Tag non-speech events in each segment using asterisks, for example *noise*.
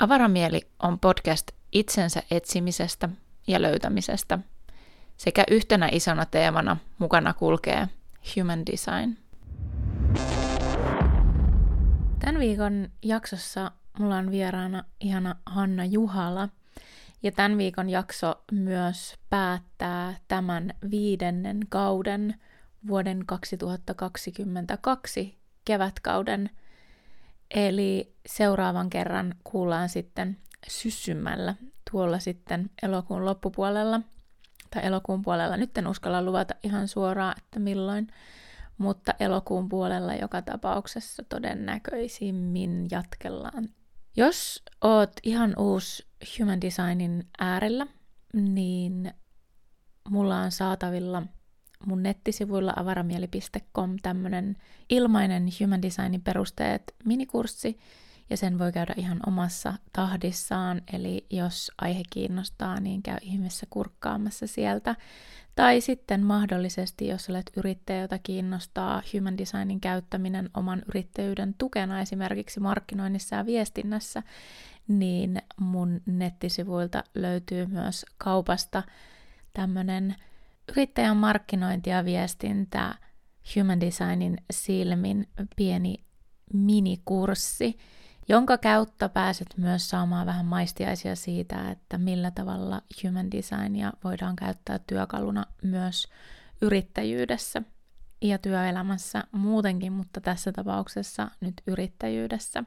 Avaramieli on podcast itsensä etsimisestä ja löytämisestä sekä yhtenä isona teemana mukana kulkee human design. Tämän viikon jaksossa mulla on vieraana ihana Hanna Juhala. Ja tämän viikon jakso myös päättää tämän viidennen kauden vuoden 2022 kevätkauden. Eli seuraavan kerran kuullaan sitten syssymällä tuolla sitten elokuun loppupuolella tai elokuun puolella. Nyt en uskalla luvata ihan suoraan, että milloin, mutta elokuun puolella joka tapauksessa todennäköisimmin jatkellaan. Jos oot ihan uusi human designin äärellä, niin mulla on saatavilla mun nettisivuilla avaramieli.com tämmönen ilmainen human designin perusteet minikurssi, ja sen voi käydä ihan omassa tahdissaan, eli jos aihe kiinnostaa, niin käy ihmeessä kurkkaamassa sieltä. Tai sitten mahdollisesti, jos olet yrittäjä, jota kiinnostaa human designin käyttäminen oman yrittäjyyden tukena esimerkiksi markkinoinnissa ja viestinnässä, niin mun nettisivuilta löytyy myös kaupasta tämmöinen yrittäjän markkinointi ja viestintä human designin silmin pieni minikurssi, jonka kautta pääset myös saamaan vähän maistiaisia siitä, että millä tavalla human designia voidaan käyttää työkaluna myös yrittäjyydessä ja työelämässä muutenkin, mutta tässä tapauksessa nyt yrittäjyydessä.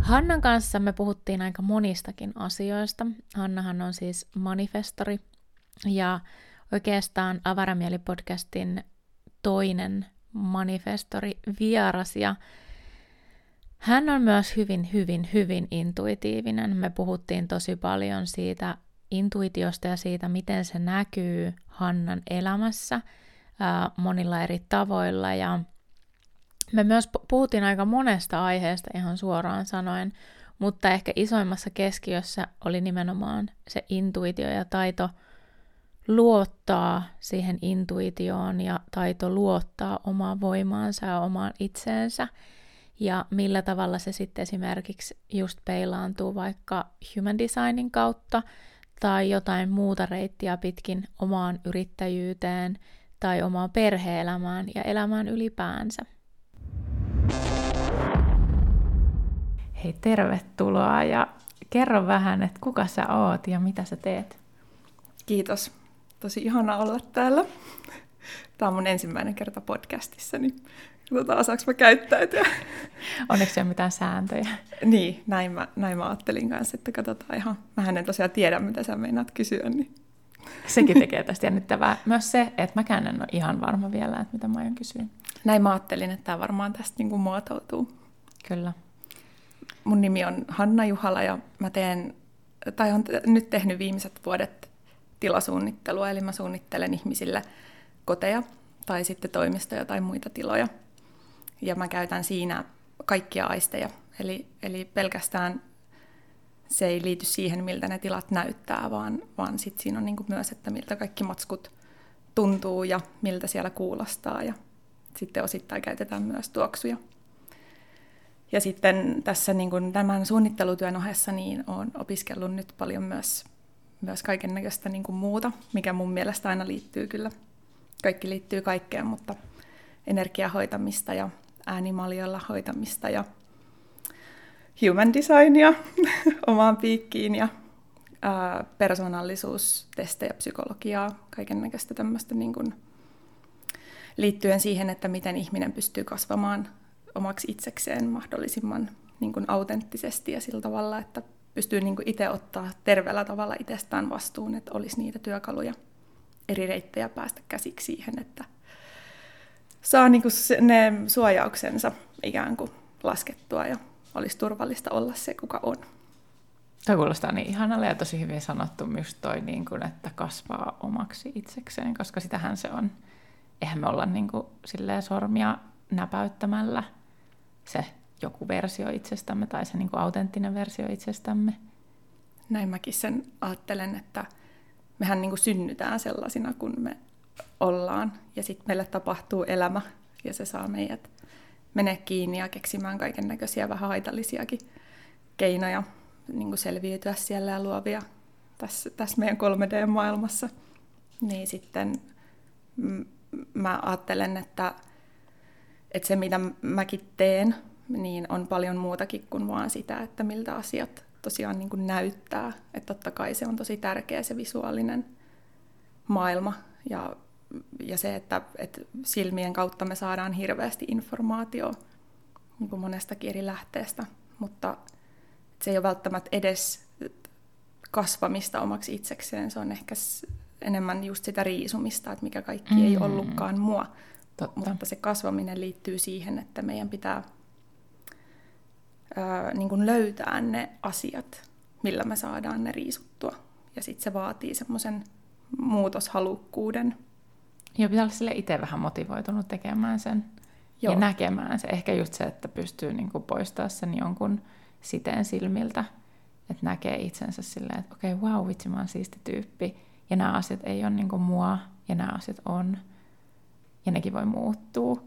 Hannan kanssa me puhuttiin aika monistakin asioista. Hannahan on siis manifestori ja oikeastaan Avaramieli-podcastin toinen manifestori vieras ja hän on myös hyvin, hyvin, hyvin intuitiivinen. Me puhuttiin tosi paljon siitä intuitiosta ja siitä, miten se näkyy Hannan elämässä ää, monilla eri tavoilla. Ja me myös puhuttiin aika monesta aiheesta ihan suoraan sanoen, mutta ehkä isoimmassa keskiössä oli nimenomaan se intuitio ja taito – luottaa siihen intuitioon ja taito luottaa omaan voimaansa ja omaan itseensä ja millä tavalla se sitten esimerkiksi just peilaantuu vaikka human designin kautta tai jotain muuta reittiä pitkin omaan yrittäjyyteen tai omaan perheelämään ja elämään ylipäänsä. Hei, tervetuloa ja kerro vähän, että kuka sä oot ja mitä sä teet. Kiitos tosi ihana olla täällä. Tämä on mun ensimmäinen kerta podcastissa, niin katsotaan osaanko mä käyttäytyä. Onneksi ei ole mitään sääntöjä. niin, näin mä, näin mä ajattelin kanssa, että katsotaan ihan, mä en tosiaan tiedä, mitä sä meinaat kysyä. Niin. Sekin tekee tästä jännittävää. Myös se, että mäkään en ole ihan varma vielä, että mitä mä aion kysyä. Näin mä ajattelin, että tämä varmaan tästä niin kuin muotoutuu. Kyllä. Mun nimi on Hanna Juhala ja mä teen, tai on nyt tehnyt viimeiset vuodet tilasuunnittelua, eli mä suunnittelen ihmisille koteja tai sitten toimistoja tai muita tiloja. Ja mä käytän siinä kaikkia aisteja, eli, eli pelkästään se ei liity siihen, miltä ne tilat näyttää, vaan, vaan sit siinä on niinku myös, että miltä kaikki matskut tuntuu ja miltä siellä kuulostaa. Ja sitten osittain käytetään myös tuoksuja. Ja sitten tässä niin kuin tämän suunnittelutyön ohessa niin olen opiskellut nyt paljon myös myös kaiken näköistä niin kuin muuta, mikä mun mielestä aina liittyy kyllä. Kaikki liittyy kaikkeen, mutta energiahoitamista ja äänimaljolla hoitamista ja human designia *laughs* omaan piikkiin ja persoonallisuustestejä, psykologiaa, kaiken näköistä tämmöistä niin kuin, liittyen siihen, että miten ihminen pystyy kasvamaan omaksi itsekseen mahdollisimman niin kuin autenttisesti ja sillä tavalla, että pystyy niin itse ottaa terveellä tavalla itsestään vastuun, että olisi niitä työkaluja, eri reittejä päästä käsiksi siihen, että saa niin kuin ne suojauksensa ikään kuin laskettua ja olisi turvallista olla se, kuka on. Tuo kuulostaa niin ihanalle ja tosi hyvin sanottu myös toi, niin kuin, että kasvaa omaksi itsekseen, koska sitähän se on. Eihän me olla niin kuin, sormia näpäyttämällä se joku versio itsestämme tai se niin kuin autenttinen versio itsestämme. Näin mäkin sen ajattelen, että mehän niin kuin synnytään sellaisina kuin me ollaan ja sitten meille tapahtuu elämä ja se saa meidät mene kiinni ja keksimään kaiken näköisiä vähän haitallisiakin keinoja niin kuin selviytyä siellä ja luovia tässä, tässä meidän 3D-maailmassa. Niin sitten mä ajattelen, että, että se mitä mäkin teen, niin on paljon muutakin kuin vaan sitä, että miltä asiat tosiaan niin kuin näyttää. Että totta kai se on tosi tärkeä se visuaalinen maailma ja, ja se, että, että silmien kautta me saadaan hirveästi informaatiota niin kuin monestakin eri lähteestä, mutta se ei ole välttämättä edes kasvamista omaksi itsekseen, se on ehkä enemmän just sitä riisumista, että mikä kaikki mm. ei ollutkaan mua. Totta. Mutta se kasvaminen liittyy siihen, että meidän pitää ää, niin kuin löytää ne asiat, millä me saadaan ne riisuttua. Ja sitten se vaatii semmoisen muutoshalukkuuden. Ja pitää olla sille itse vähän motivoitunut tekemään sen Joo. ja näkemään se. Ehkä just se, että pystyy niin kuin poistaa sen jonkun siteen silmiltä, että näkee itsensä silleen, että okei, okay, wow, vitsi, mä oon siisti tyyppi. Ja nämä asiat ei ole niin kuin mua, ja nämä asiat on. Ja nekin voi muuttua.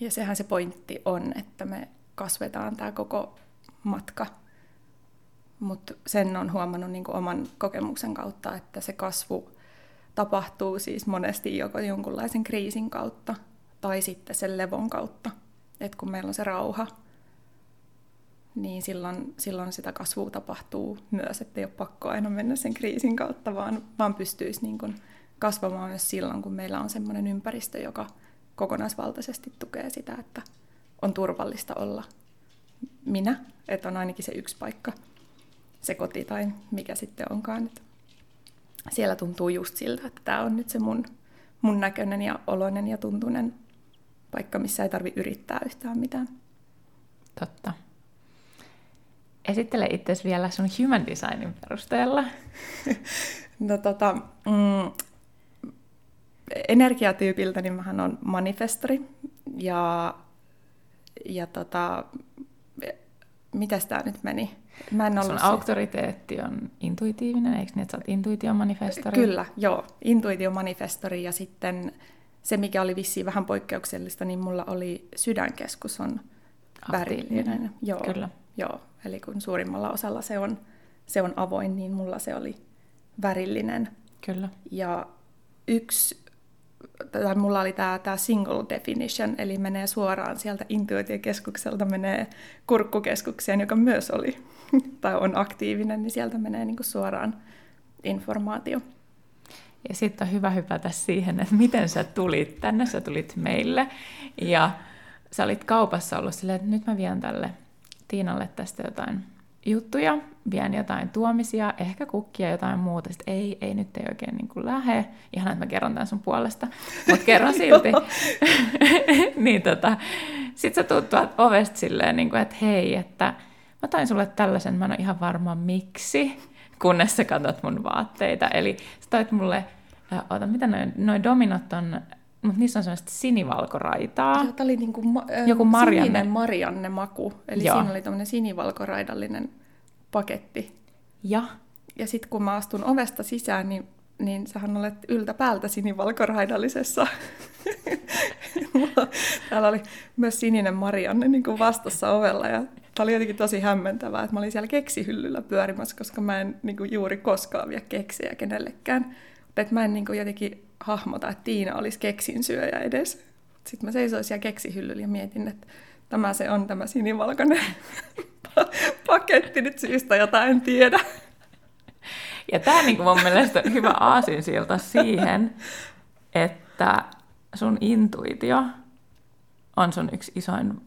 Ja sehän se pointti on, että me kasvetaan tämä koko matka. Mutta sen on huomannut niin oman kokemuksen kautta, että se kasvu tapahtuu siis monesti joko jonkunlaisen kriisin kautta tai sitten sen levon kautta. Et kun meillä on se rauha, niin silloin, silloin sitä kasvua tapahtuu myös, että ei ole pakko aina mennä sen kriisin kautta, vaan, vaan pystyisi niin kuin kasvamaan myös silloin, kun meillä on sellainen ympäristö, joka kokonaisvaltaisesti tukee sitä, että on turvallista olla minä, että on ainakin se yksi paikka, se koti tai mikä sitten onkaan. Että siellä tuntuu just siltä, että tämä on nyt se mun, mun näköinen ja oloinen ja tuntunen paikka, missä ei tarvi yrittää yhtään mitään. Totta. Esittele itse vielä sun human designin perusteella. *laughs* no tota, mm, energiatyypiltä niin mähän on manifestori ja, ja tota, mitäs tää nyt meni? Mä en Sun se... auktoriteetti on intuitiivinen, eikö niin, että sä oot intuitiomanifestori? Kyllä, joo, intuitiomanifestori ja sitten se, mikä oli vissiin vähän poikkeuksellista, niin mulla oli sydänkeskus on värillinen. Joo, Kyllä. Joo, eli kun suurimmalla osalla se on, se on avoin, niin mulla se oli värillinen. Kyllä. Ja yksi, tai mulla oli tämä tää single definition, eli menee suoraan sieltä intuitiokeskukselta, menee kurkkukeskukseen, joka myös oli, *laughs* tai on aktiivinen, niin sieltä menee niinku suoraan informaatio. Ja sitten on hyvä hypätä siihen, että miten sä tulit tänne, sä tulit meille, ja sä olit kaupassa ollut silleen, että nyt mä vien tälle Tiinalle tästä jotain juttuja, vien jotain tuomisia, ehkä kukkia, jotain muuta. Sitten ei, ei nyt ei oikein niin kuin lähe. Ihan että mä kerron tämän sun puolesta, mutta kerron *laughs* silti. *laughs* niin tota, sit sä tuut ovesta silleen, niin kuin, että hei, että mä tain sulle tällaisen, mä en ole ihan varma miksi, kunnes sä katsot mun vaatteita. Eli sä toit mulle, äh, ota, mitä noin, noin dominot on mutta niissä on sellaista sinivalkoraitaa. Joo, tämä oli niinku ma- Joku Marianne. sininen Marianne maku. Eli Joo. siinä oli tämmöinen sinivalkoraidallinen paketti. Ja? Ja sitten kun mä astun ovesta sisään, niin, niin sähän olet yltä päältä sinivalkoraidallisessa. *laughs* Täällä oli myös sininen Marianne niin kuin vastassa ovella ja Tämä oli jotenkin tosi hämmentävää, että mä olin siellä keksihyllyllä pyörimässä, koska mä en niin kuin, juuri koskaan vie keksejä kenellekään. Että mä en niin kuin, jotenkin hahmota, että Tiina olisi keksinsyöjä edes. Sitten mä seisoin siellä keksihyllyllä ja mietin, että tämä se on tämä sinivalkoinen *laughs* *laughs* paketti nyt syystä, jota en tiedä. Ja tämä niin kuin mun mielestä hyvä aasinsilta siihen, että sun intuitio on sun yksi isoin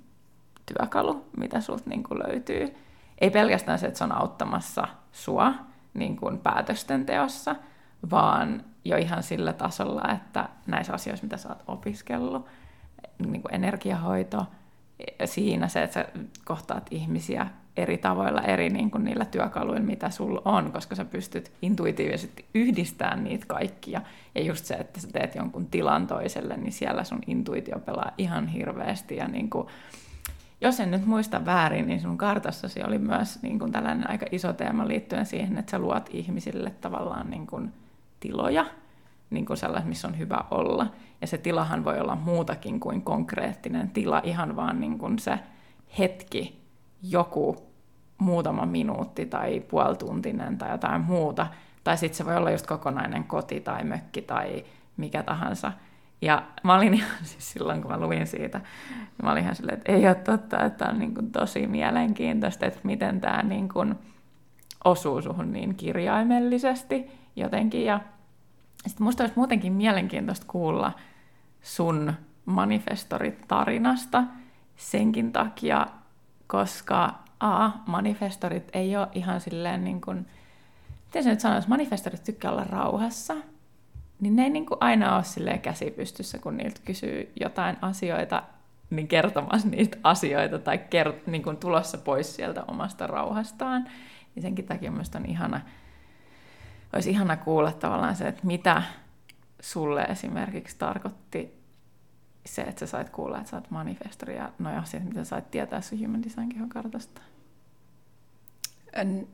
työkalu, mitä sulta niin kuin löytyy. Ei pelkästään se, että se on auttamassa sua niin kuin päätösten teossa, vaan jo ihan sillä tasolla, että näissä asioissa, mitä sä oot opiskellut, niin kuin energiahoito, siinä se, että sä kohtaat ihmisiä eri tavoilla, eri niin kuin niillä työkaluilla, mitä sulla on, koska sä pystyt intuitiivisesti yhdistämään niitä kaikkia. Ja just se, että sä teet jonkun tilan toiselle, niin siellä sun intuitio pelaa ihan hirveästi. Ja niin kuin, jos en nyt muista väärin, niin sun kartassasi oli myös niin kuin tällainen aika iso teema liittyen siihen, että sä luot ihmisille tavallaan niin kuin tiloja, niin kuin sellainen, missä on hyvä olla. Ja se tilahan voi olla muutakin kuin konkreettinen tila, ihan vaan niin kuin se hetki, joku muutama minuutti tai puolituntinen tai jotain muuta. Tai sitten se voi olla just kokonainen koti tai mökki tai mikä tahansa. Ja mä olin ihan *laughs* siis silloin, kun mä luin siitä, mä olin ihan silleen, että ei ole totta, että on niin kuin tosi mielenkiintoista, että miten tämä niin kuin osuu suhun niin kirjaimellisesti jotenkin. Ja sitten musta olisi muutenkin mielenkiintoista kuulla sun manifestoritarinasta senkin takia, koska A, manifestorit ei ole ihan silleen niin kuin, miten se nyt sanoisi, manifestorit tykkää olla rauhassa, niin ne ei niin kuin aina ole silleen käsi pystyssä, kun niiltä kysyy jotain asioita, niin kertomassa niistä asioita tai kert- niin kuin tulossa pois sieltä omasta rauhastaan. Niin senkin takia minusta on ihana, olisi ihana kuulla tavallaan se, että mitä sulle esimerkiksi tarkoitti se, että sä sait kuulla, että sä oot manifestori ja noin asiat, mitä sä sait tietää sun Human Design kehon kartasta.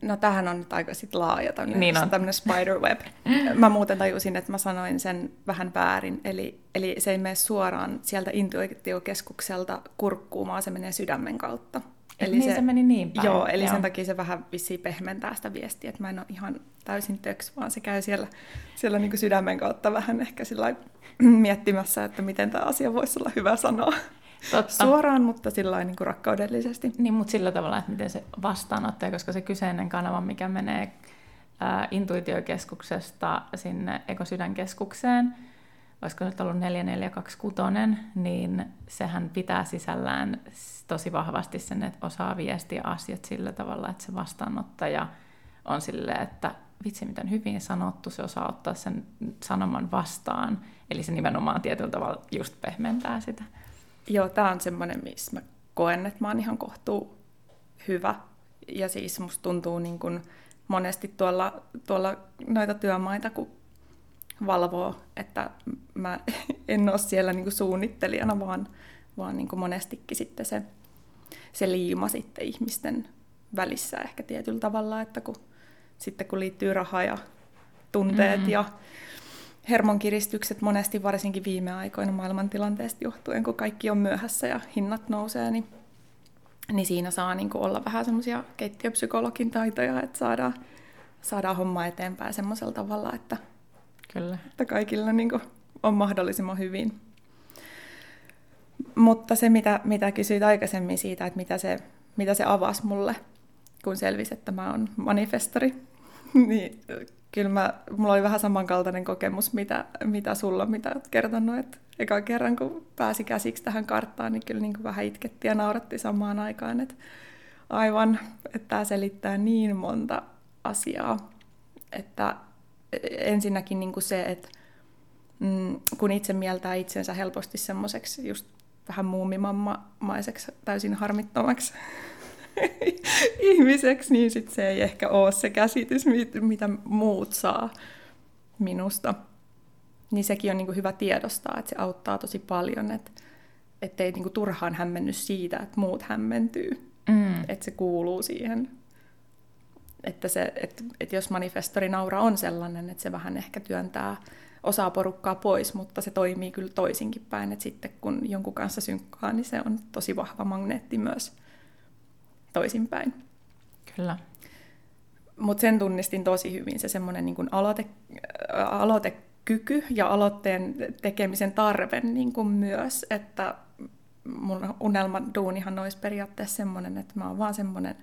No tähän on nyt aika sit laaja tämmöinen, Niin on. tämmöinen spiderweb. *laughs* Mä muuten tajusin, että mä sanoin sen vähän väärin. Eli, eli se ei mene suoraan sieltä intuitiokeskukselta kurkkuun, vaan se menee sydämen kautta. Eli niin se, se meni niin päin. Joo, eli joo. sen takia se vähän vissiin pehmentää sitä viestiä, että mä en ole ihan täysin töks, vaan se käy siellä, siellä niin kuin sydämen kautta vähän ehkä sillä miettimässä, että miten tämä asia voisi olla hyvä sanoa. Totta. Suoraan, mutta sillä niin kuin rakkaudellisesti. Niin, mutta sillä tavalla, että miten se vastaanottaa, koska se kyseinen kanava, mikä menee ää, intuitiokeskuksesta sinne ekosydänkeskukseen, olisiko nyt ollut 4426, niin sehän pitää sisällään tosi vahvasti sen, että osaa viestiä asiat sillä tavalla, että se vastaanottaja on silleen, että vitsi miten hyvin sanottu, se osaa ottaa sen sanoman vastaan. Eli se nimenomaan tietyllä tavalla just pehmentää sitä. Joo, tämä on semmoinen, missä mä koen, että mä oon ihan kohtuu hyvä. Ja siis musta tuntuu niin kun monesti tuolla, tuolla noita työmaita, kun valvoo, että mä *laughs* en ole siellä niin kuin suunnittelijana, vaan, vaan niin kuin monestikin sitten se, se liima sitten ihmisten välissä ehkä tietyllä tavalla, että kun, sitten kun liittyy raha ja tunteet mm. ja hermonkiristykset monesti varsinkin viime aikoina maailmantilanteesta johtuen, kun kaikki on myöhässä ja hinnat nousee, niin, niin siinä saa niin olla vähän semmoisia keittiöpsykologin taitoja, että saadaan, saadaan homma eteenpäin semmoisella tavalla, että, Kyllä. että kaikilla niin kuin on mahdollisimman hyvin. Mutta se, mitä, mitä kysyit aikaisemmin siitä, että mitä se, mitä se avasi mulle, kun selvisi, että mä oon manifestori, *laughs* niin kyllä mä, mulla oli vähän samankaltainen kokemus, mitä, mitä sulla, mitä olet kertonut, että eka kerran kun pääsi käsiksi tähän karttaan, niin kyllä niin kuin vähän itketti ja nauratti samaan aikaan, että aivan, että tämä selittää niin monta asiaa, että ensinnäkin niin kuin se, että mm, kun itse mieltää itsensä helposti semmoiseksi just vähän muumimammaiseksi, täysin harmittomaksi *laughs* ihmiseksi, niin sit se ei ehkä ole se käsitys, mitä muut saa minusta. Niin sekin on niinku hyvä tiedostaa, että se auttaa tosi paljon, että ettei niinku turhaan hämmenny siitä, että muut hämmentyy. Mm. Että se kuuluu siihen. Että, se, että, että jos manifestori naura on sellainen, että se vähän ehkä työntää osaa porukkaa pois, mutta se toimii kyllä toisinkin päin, että sitten kun jonkun kanssa synkkaa, niin se on tosi vahva magneetti myös toisinpäin. Kyllä. Mutta sen tunnistin tosi hyvin, se semmoinen niin aloite, aloitekyky ja aloitteen tekemisen tarve niin kuin myös, että mun unelmaduunihan olisi periaatteessa semmoinen, että mä oon vaan semmoinen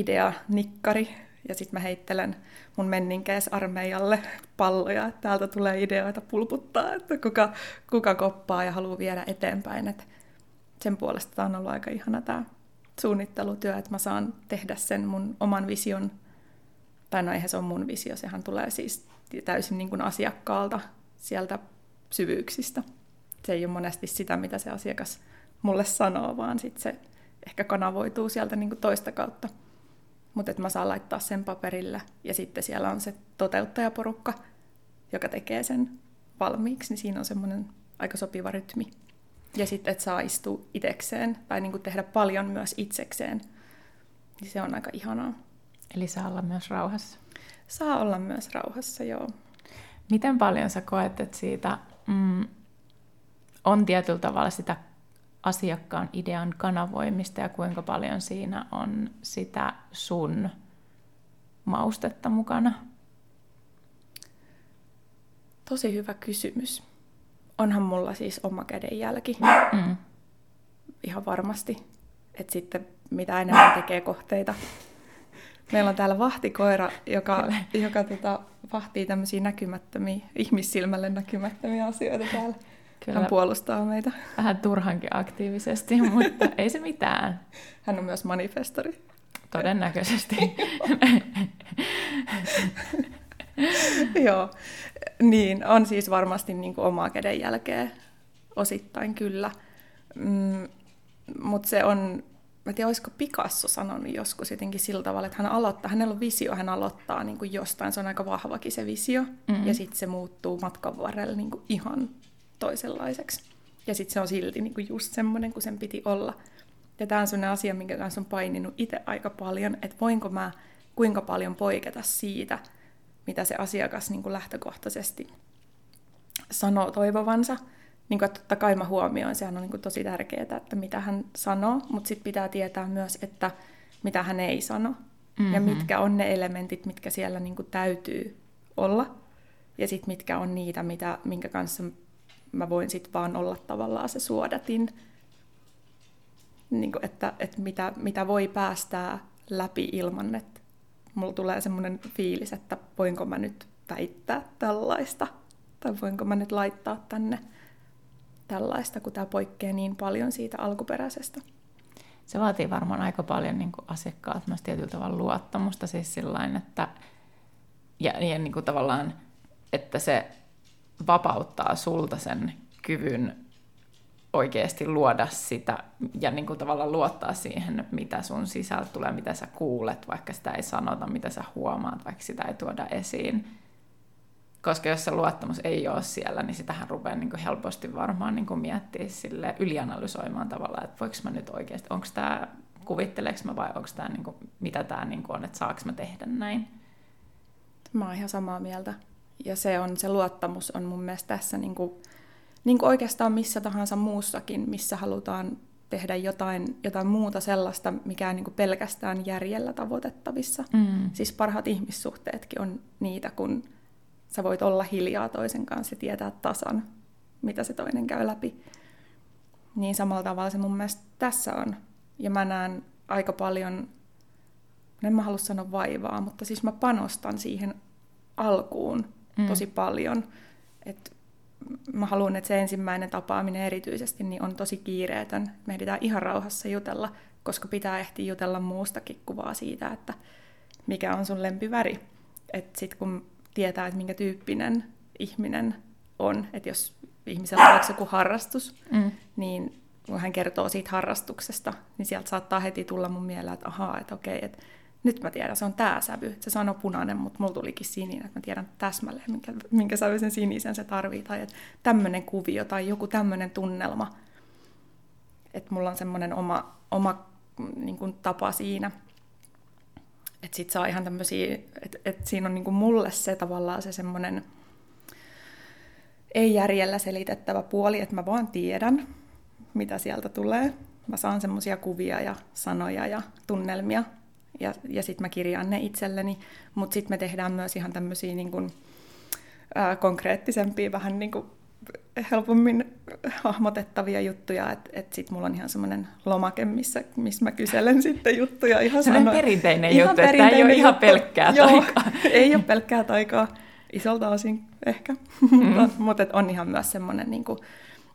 idea-nikkari, ja sitten mä heittelen mun menninkees armeijalle palloja, että täältä tulee ideoita pulputtaa, että kuka, kuka koppaa ja haluaa viedä eteenpäin. Et sen puolesta tämä on ollut aika ihana tämä suunnittelutyö, että mä saan tehdä sen mun oman vision, tai no eihän se ole mun visio, sehän tulee siis täysin niin kuin asiakkaalta sieltä syvyyksistä. Se ei ole monesti sitä, mitä se asiakas mulle sanoo, vaan sitten se ehkä kanavoituu sieltä niin kuin toista kautta. Mutta että mä saan laittaa sen paperille ja sitten siellä on se toteuttajaporukka, joka tekee sen valmiiksi, niin siinä on semmoinen aika sopiva rytmi. Ja sitten, että saa istua itekseen tai niin kuin tehdä paljon myös itsekseen, niin se on aika ihanaa. Eli saa olla myös rauhassa. Saa olla myös rauhassa, joo. Miten paljon sä koet, että siitä mm, on tietyllä tavalla sitä asiakkaan idean kanavoimista ja kuinka paljon siinä on sitä sun maustetta mukana? Tosi hyvä kysymys. Onhan mulla siis oma kädenjälki. Mm. Ihan varmasti. Että sitten mitä enemmän tekee kohteita. Meillä on täällä vahtikoira, joka, joka tota, vahtii tämmöisiä näkymättömiä, ihmissilmälle näkymättömiä asioita täällä. Kyllä. Hän puolustaa meitä. Vähän turhankin aktiivisesti, *laughs* mutta ei se mitään. Hän on myös manifestori. Todennäköisesti. *laughs* Joo, niin on siis varmasti niin kuin omaa kädenjälkeä osittain kyllä. Mm, Mutta se on, mä tiedän, olisiko Picasso sanonut joskus jotenkin sillä tavalla, että hän aloittaa, hänellä on visio, hän aloittaa niin kuin jostain, se on aika vahvakin se visio, mm-hmm. ja sitten se muuttuu matkan varrella niin kuin ihan toisenlaiseksi. Ja sitten se on silti niin kuin just semmoinen kuin sen piti olla. Ja tämä on sellainen asia, minkä kanssa on paininut itse aika paljon, että voinko mä kuinka paljon poiketa siitä, mitä se asiakas niin kuin lähtökohtaisesti sanoo toivovansa. Niin kuin, että totta kai mä huomioin, sehän on niin kuin tosi tärkeää, että mitä hän sanoo, mutta sitten pitää tietää myös, että mitä hän ei sano. Mm-hmm. Ja mitkä on ne elementit, mitkä siellä niin kuin täytyy olla. Ja sitten mitkä on niitä, mitä, minkä kanssa mä voin sitten vaan olla tavallaan se suodatin, niin kuin, että, että mitä, mitä voi päästää läpi ilman, että mulla tulee semmoinen fiilis, että voinko mä nyt väittää tällaista, tai voinko mä nyt laittaa tänne tällaista, kun tämä poikkeaa niin paljon siitä alkuperäisestä. Se vaatii varmaan aika paljon niin asiakkaat myös tietyllä tavalla luottamusta siis sillain, että ja, ja niin kuin tavallaan, että se vapauttaa sulta sen kyvyn oikeasti luoda sitä ja niin kuin tavallaan luottaa siihen, mitä sun sisältä tulee, mitä sä kuulet, vaikka sitä ei sanota, mitä sä huomaat, vaikka sitä ei tuoda esiin. Koska jos se luottamus ei ole siellä, niin sitähän rupeaa niin kuin helposti varmaan niin kuin miettiä sille ylianalysoimaan tavallaan, että voiko mä nyt oikeasti, onko tämä, kuvitteleeko mä vai onko tämä, niin kuin, mitä tämä niin kuin on, että saako mä tehdä näin. Mä oon ihan samaa mieltä. Ja se, on, se luottamus on mun mielestä tässä niin kuin, niin kuin oikeastaan missä tahansa muussakin, missä halutaan tehdä jotain, jotain muuta sellaista, mikä on niin pelkästään järjellä tavoitettavissa. Mm. Siis parhaat ihmissuhteetkin on niitä, kun sä voit olla hiljaa toisen kanssa ja tietää tasan, mitä se toinen käy läpi. Niin samalla tavalla se mun mielestä tässä on. Ja mä näen aika paljon, en mä halua sanoa vaivaa, mutta siis mä panostan siihen alkuun mm. tosi paljon. Et mä haluan, että se ensimmäinen tapaaminen erityisesti niin on tosi kiireetön. Me ehditään ihan rauhassa jutella, koska pitää ehtiä jutella muustakin kuvaa siitä, että mikä on sun lempiväri. Että sitten kun tietää, että minkä tyyppinen ihminen on, että jos ihmisellä on joku harrastus, mm. niin kun hän kertoo siitä harrastuksesta, niin sieltä saattaa heti tulla mun mieleen, että ahaa, että okei, että nyt mä tiedän, se on tää sävy. Se sanoo punainen, mutta mulla tulikin sininen, että mä tiedän täsmälleen, minkä, minkä sävyisen sinisen se tarvii. Tai että tämmöinen kuvio tai joku tämmöinen tunnelma. Että mulla on semmoinen oma, oma niin kuin, tapa siinä. Että sit saa ihan tämmöisiä, että et siinä on niin kuin mulle se tavallaan se semmoinen ei järjellä selitettävä puoli, että mä vaan tiedän, mitä sieltä tulee. Mä saan semmoisia kuvia ja sanoja ja tunnelmia, ja, ja sitten mä kirjaan ne itselleni, mutta sitten me tehdään myös ihan tämmöisiä niin kuin, ää, konkreettisempia, vähän niin kuin helpommin hahmotettavia juttuja, että et sitten mulla on ihan semmoinen lomake, missä, missä mä kyselen sitten juttuja. Ihan Sellainen perinteinen ihan juttu, perinteinen että ei ole ihan pelkkää Joo, taikaa. *laughs* ei ole pelkkää taikaa, isolta osin ehkä, mm. *laughs* mutta, mutta on ihan myös semmoinen niin kuin,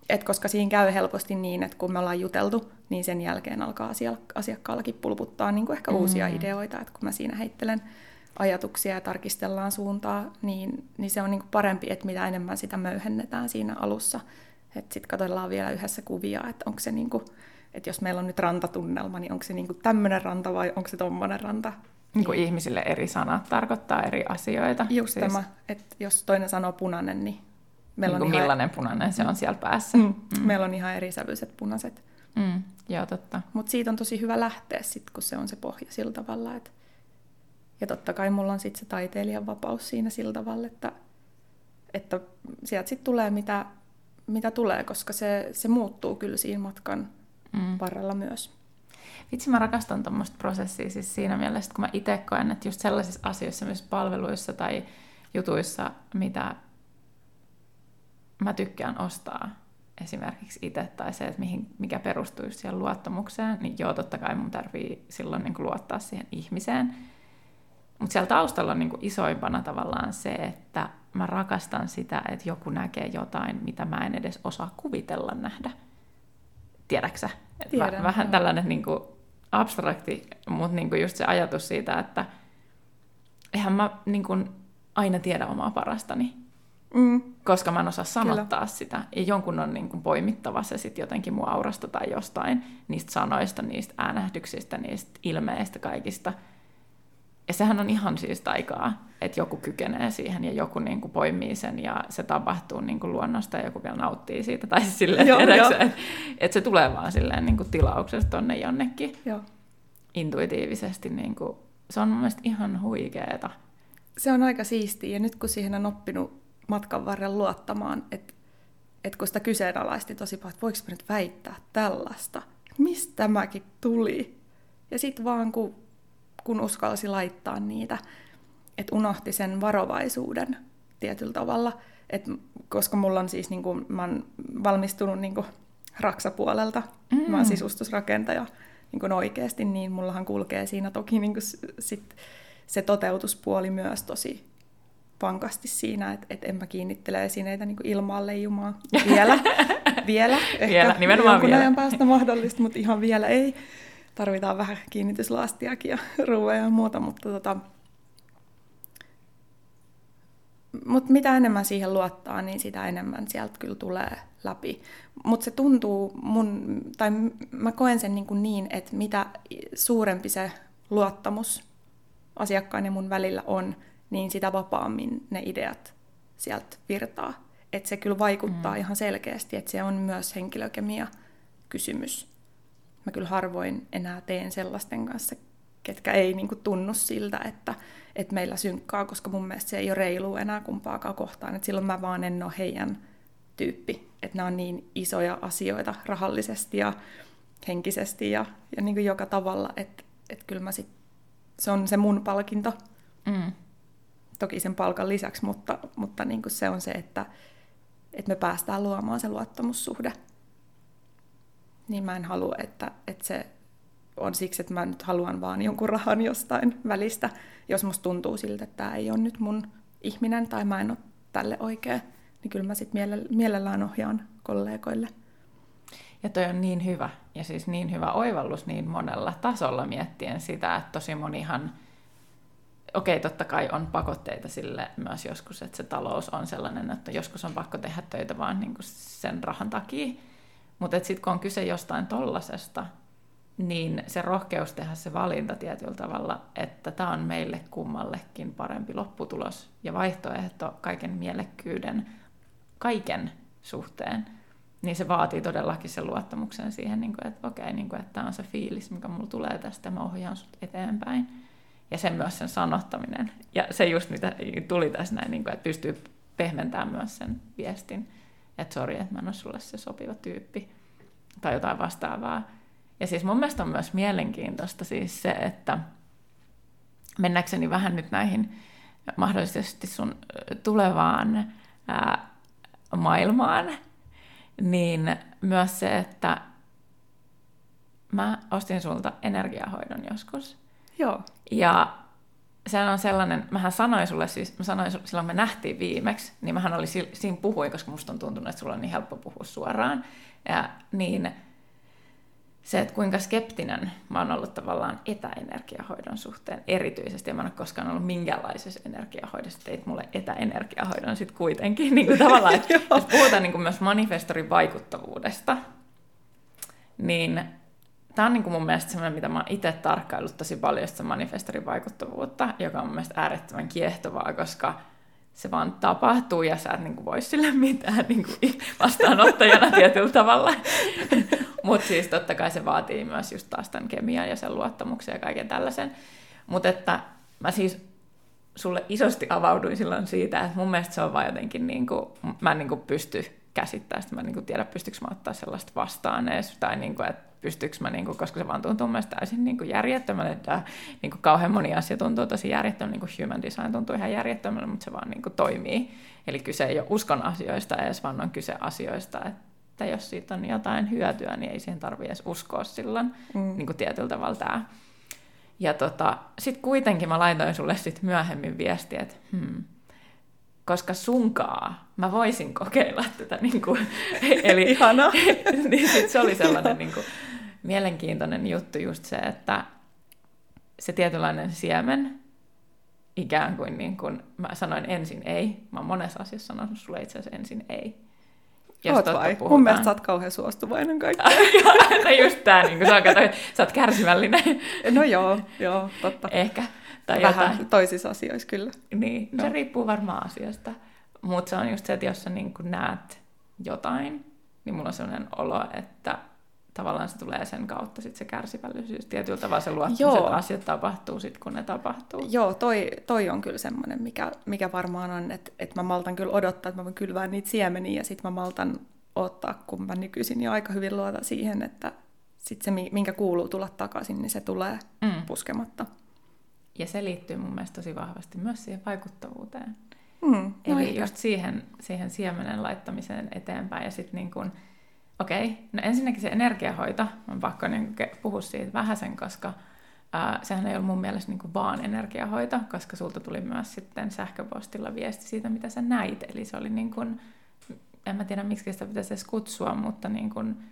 et koska siinä käy helposti niin, että kun me ollaan juteltu, niin sen jälkeen alkaa asiakkaallakin pulputtaa niin kuin ehkä mm. uusia ideoita. Että kun mä siinä heittelen ajatuksia ja tarkistellaan suuntaa, niin, niin se on niin kuin parempi, että mitä enemmän sitä möyhennetään siinä alussa. Sitten katsotaan vielä yhdessä kuvia, että onko se niin kuin, että jos meillä on nyt rantatunnelma, niin onko se niin tämmöinen ranta vai onko se tuommoinen ranta. Niin kuin ihmisille eri sanat tarkoittaa eri asioita. Just siis... tämä, että jos toinen sanoo punainen, niin Meillä niin on millainen ihan... punainen se on siellä päässä. Mm. Mm. Meillä on ihan eri sävyiset punaiset. Mm. Joo, totta. Mutta siitä on tosi hyvä lähteä sit, kun se on se pohja sillä tavalla. Et... Ja totta kai mulla on sitten se taiteilijan vapaus siinä sillä tavalla, että että sieltä sitten tulee mitä, mitä tulee, koska se, se muuttuu kyllä siinä matkan mm. varrella myös. Vitsi, mä rakastan tuommoista prosessia siis siinä mielessä, kun mä itse koen, että just sellaisissa asioissa, myös palveluissa tai jutuissa, mitä mä tykkään ostaa esimerkiksi itse, tai se, että mihin, mikä perustuu siihen luottamukseen, niin joo, totta kai mun tarvii silloin niin kuin luottaa siihen ihmiseen. Mutta siellä taustalla on niin kuin isoimpana tavallaan se, että mä rakastan sitä, että joku näkee jotain, mitä mä en edes osaa kuvitella nähdä. Tiedäksä? Tiedän, vähän joo. tällainen niin kuin abstrakti, mutta niin kuin just se ajatus siitä, että eihän mä niin kuin aina tiedä omaa parastani. Mm. Koska mä en osaa sanottaa Kyllä. sitä. Ja jonkun on niin kuin poimittava se sitten jotenkin mun aurasta tai jostain, niistä sanoista, niistä äänähdyksistä, niistä ilmeistä kaikista – ja sehän on ihan siis taikaa, että joku kykenee siihen ja joku niin kuin poimii sen ja se tapahtuu niin kuin luonnosta ja joku vielä nauttii siitä. Tai siis silleen, että et se tulee vaan silleen niin kuin tilauksesta tonne jonnekin joo. intuitiivisesti. Niin kuin, se on mun mielestä ihan huikeeta. Se on aika siistiä ja nyt kun siihen on oppinut matkan varrella luottamaan, että, että kun sitä kyseenalaisti tosi paljon, että voiko mä nyt väittää tällaista, mistä tämäkin tuli. Ja sitten vaan kun kun uskalsi laittaa niitä, että unohti sen varovaisuuden tietyllä tavalla. Et, koska mulla on siis, niin kuin, mä oon valmistunut niin kuin, raksapuolelta, mm. mä oon sisustusrakentaja niin kuin oikeasti, niin mullahan kulkee siinä toki niin kuin, sit, se toteutuspuoli myös tosi vankasti siinä, että et en mä kiinnittele esineitä niin ilmaan leijumaan vielä. *laughs* vielä, ehkä vielä, nimenomaan vielä. ajan päästä mahdollista, mutta ihan vielä ei tarvitaan vähän kiinnityslastiakin ja *laughs* ruoaa ja muuta, mutta tota, mut mitä enemmän siihen luottaa, niin sitä enemmän sieltä kyllä tulee läpi. Mutta se tuntuu mun, tai mä koen sen niin, niin, että mitä suurempi se luottamus asiakkaan ja mun välillä on, niin sitä vapaammin ne ideat sieltä virtaa. Että se kyllä vaikuttaa mm. ihan selkeästi, että se on myös henkilökemia kysymys mä kyllä harvoin enää teen sellaisten kanssa, ketkä ei niin kuin, tunnu siltä, että, että meillä synkkaa, koska mun mielestä se ei ole reilu enää kumpaakaan kohtaan. Et silloin mä vaan en ole heidän tyyppi. Että nämä on niin isoja asioita rahallisesti ja henkisesti ja, ja niin kuin joka tavalla, että, että kyllä mä sit, se on se mun palkinto. Mm. Toki sen palkan lisäksi, mutta, mutta niin kuin se on se, että, että me päästään luomaan se luottamussuhde niin mä en halua, että, että se on siksi, että mä nyt haluan vaan jonkun rahan jostain välistä, jos musta tuntuu siltä, että tämä ei ole nyt mun ihminen tai mä en ole tälle oikea, niin kyllä mä sitten mielellään ohjaan kollegoille. Ja toi on niin hyvä, ja siis niin hyvä oivallus niin monella tasolla miettien sitä, että tosi monihan, okei totta kai on pakotteita sille myös joskus, että se talous on sellainen, että joskus on pakko tehdä töitä vaan niin kuin sen rahan takia, mutta sitten kun on kyse jostain tollasesta, niin se rohkeus tehdä se valinta tietyllä tavalla, että tämä on meille kummallekin parempi lopputulos ja vaihtoehto kaiken mielekkyyden, kaiken suhteen, niin se vaatii todellakin sen luottamuksen siihen, niin että okei, niin että tämä on se fiilis, mikä mulla tulee tästä, mä ohjaan sut eteenpäin. Ja sen myös sen sanottaminen. Ja se just mitä tuli tässä näin, niin kuin, että pystyy pehmentämään myös sen viestin että sori, että mä en ole sulle se sopiva tyyppi tai jotain vastaavaa. Ja siis mun mielestä on myös mielenkiintoista siis se, että mennäkseni vähän nyt näihin mahdollisesti sun tulevaan ää, maailmaan, niin myös se, että mä ostin sulta energiahoidon joskus. Joo. Ja se on sellainen, mähän sanoin sulle siis, mä sanoin sulle, silloin me nähtiin viimeksi, niin mähän oli siinä puhuin, koska musta on tuntunut, että sulla on niin helppo puhua suoraan. Ja niin se, että kuinka skeptinen mä oon ollut tavallaan etäenergiahoidon suhteen erityisesti, ja mä en ole koskaan ollut minkäänlaisessa energiahoidossa, teit mulle etäenergiahoidon sitten kuitenkin, *laughs* niin kuin tavallaan, että jos puhutaan niin kuin myös manifestorin vaikuttavuudesta, niin tämä on niin kuin mun mielestä semmoinen, mitä mä oon itse tarkkaillut tosi paljon, sitä manifestarin vaikuttavuutta, joka on mun mielestä äärettömän kiehtovaa, koska se vaan tapahtuu ja sä et niin kuin voi sille mitään niin kuin vastaanottajana *laughs* tietyllä tavalla. Mutta siis totta kai se vaatii myös just taas tämän kemian ja sen luottamuksen ja kaiken tällaisen. Mutta että mä siis sulle isosti avauduin silloin siitä, että mun mielestä se on vaan jotenkin, niin kuin, mä en niin kuin pysty käsittämään sitä, mä en niin kuin tiedä, pystyykö mä ottaa sellaista vastaan edes, tai niin kuin, että pystyykö mä, niin kuin, koska se vaan tuntuu mielestäni täysin niin kuin järjettömälle, että niin kuin kauhean moni asia tuntuu tosi järjettömälle, niin kuin human design tuntuu ihan järjettömälle, mutta se vaan niin kuin toimii. Eli kyse ei ole uskon asioista edes, vaan on kyse asioista, että jos siitä on jotain hyötyä, niin ei siihen tarvitse edes uskoa silloin mm. niin kuin tietyllä tavalla tämä. Ja tota, sitten kuitenkin mä laitoin sulle sit myöhemmin viestiä, että hmm, koska sunkaa mä voisin kokeilla tätä. *laughs* Niin kuin, eli, Ihana. *laughs* niin sit se oli sellainen niin kuin, mielenkiintoinen juttu just se, että se tietynlainen siemen, ikään kuin, niin kuin mä sanoin ensin ei. Mä oon monessa asiassa sanonut sulle itse asiassa ensin ei. Jos Oot vai? Puhutaan. Mun mielestä sä oot kauhean suostuvainen kaikkeen. *laughs* no just tää, niin sä, kato, sä oot kärsivällinen. no joo, joo, totta. Ehkä. Tai Vähän jotain. toisissa asioissa kyllä. Niin, no. se riippuu varmaan asiasta. Mutta se on just se, että jos sä niin näet jotain, niin mulla on sellainen olo, että tavallaan se tulee sen kautta sit se kärsivällisyys. Tietyllä tavalla se luottamus, että asiat tapahtuu sit, kun ne tapahtuu. Joo, toi, toi on kyllä semmoinen, mikä, mikä varmaan on, että, että mä maltan kyllä odottaa, että mä voin kylvää niitä siemeniä ja sitten mä maltan ottaa, kun mä nykyisin jo aika hyvin luota siihen, että sit se, minkä kuuluu tulla takaisin, niin se tulee mm. puskematta. Ja se liittyy mun mielestä tosi vahvasti myös siihen vaikuttavuuteen. Mm, no Eli ehkä. just siihen, siihen siemenen laittamiseen eteenpäin ja sitten niin kuin, Okei, okay. no ensinnäkin se energiahoito, on pakko niin puhua siitä vähäsen, koska ää, sehän ei ollut mun mielestä niin vaan energiahoito, koska sulta tuli myös sitten sähköpostilla viesti siitä, mitä sä näit. Eli se oli niin kuin, en mä tiedä miksi sitä pitäisi edes kutsua, mutta niin kuin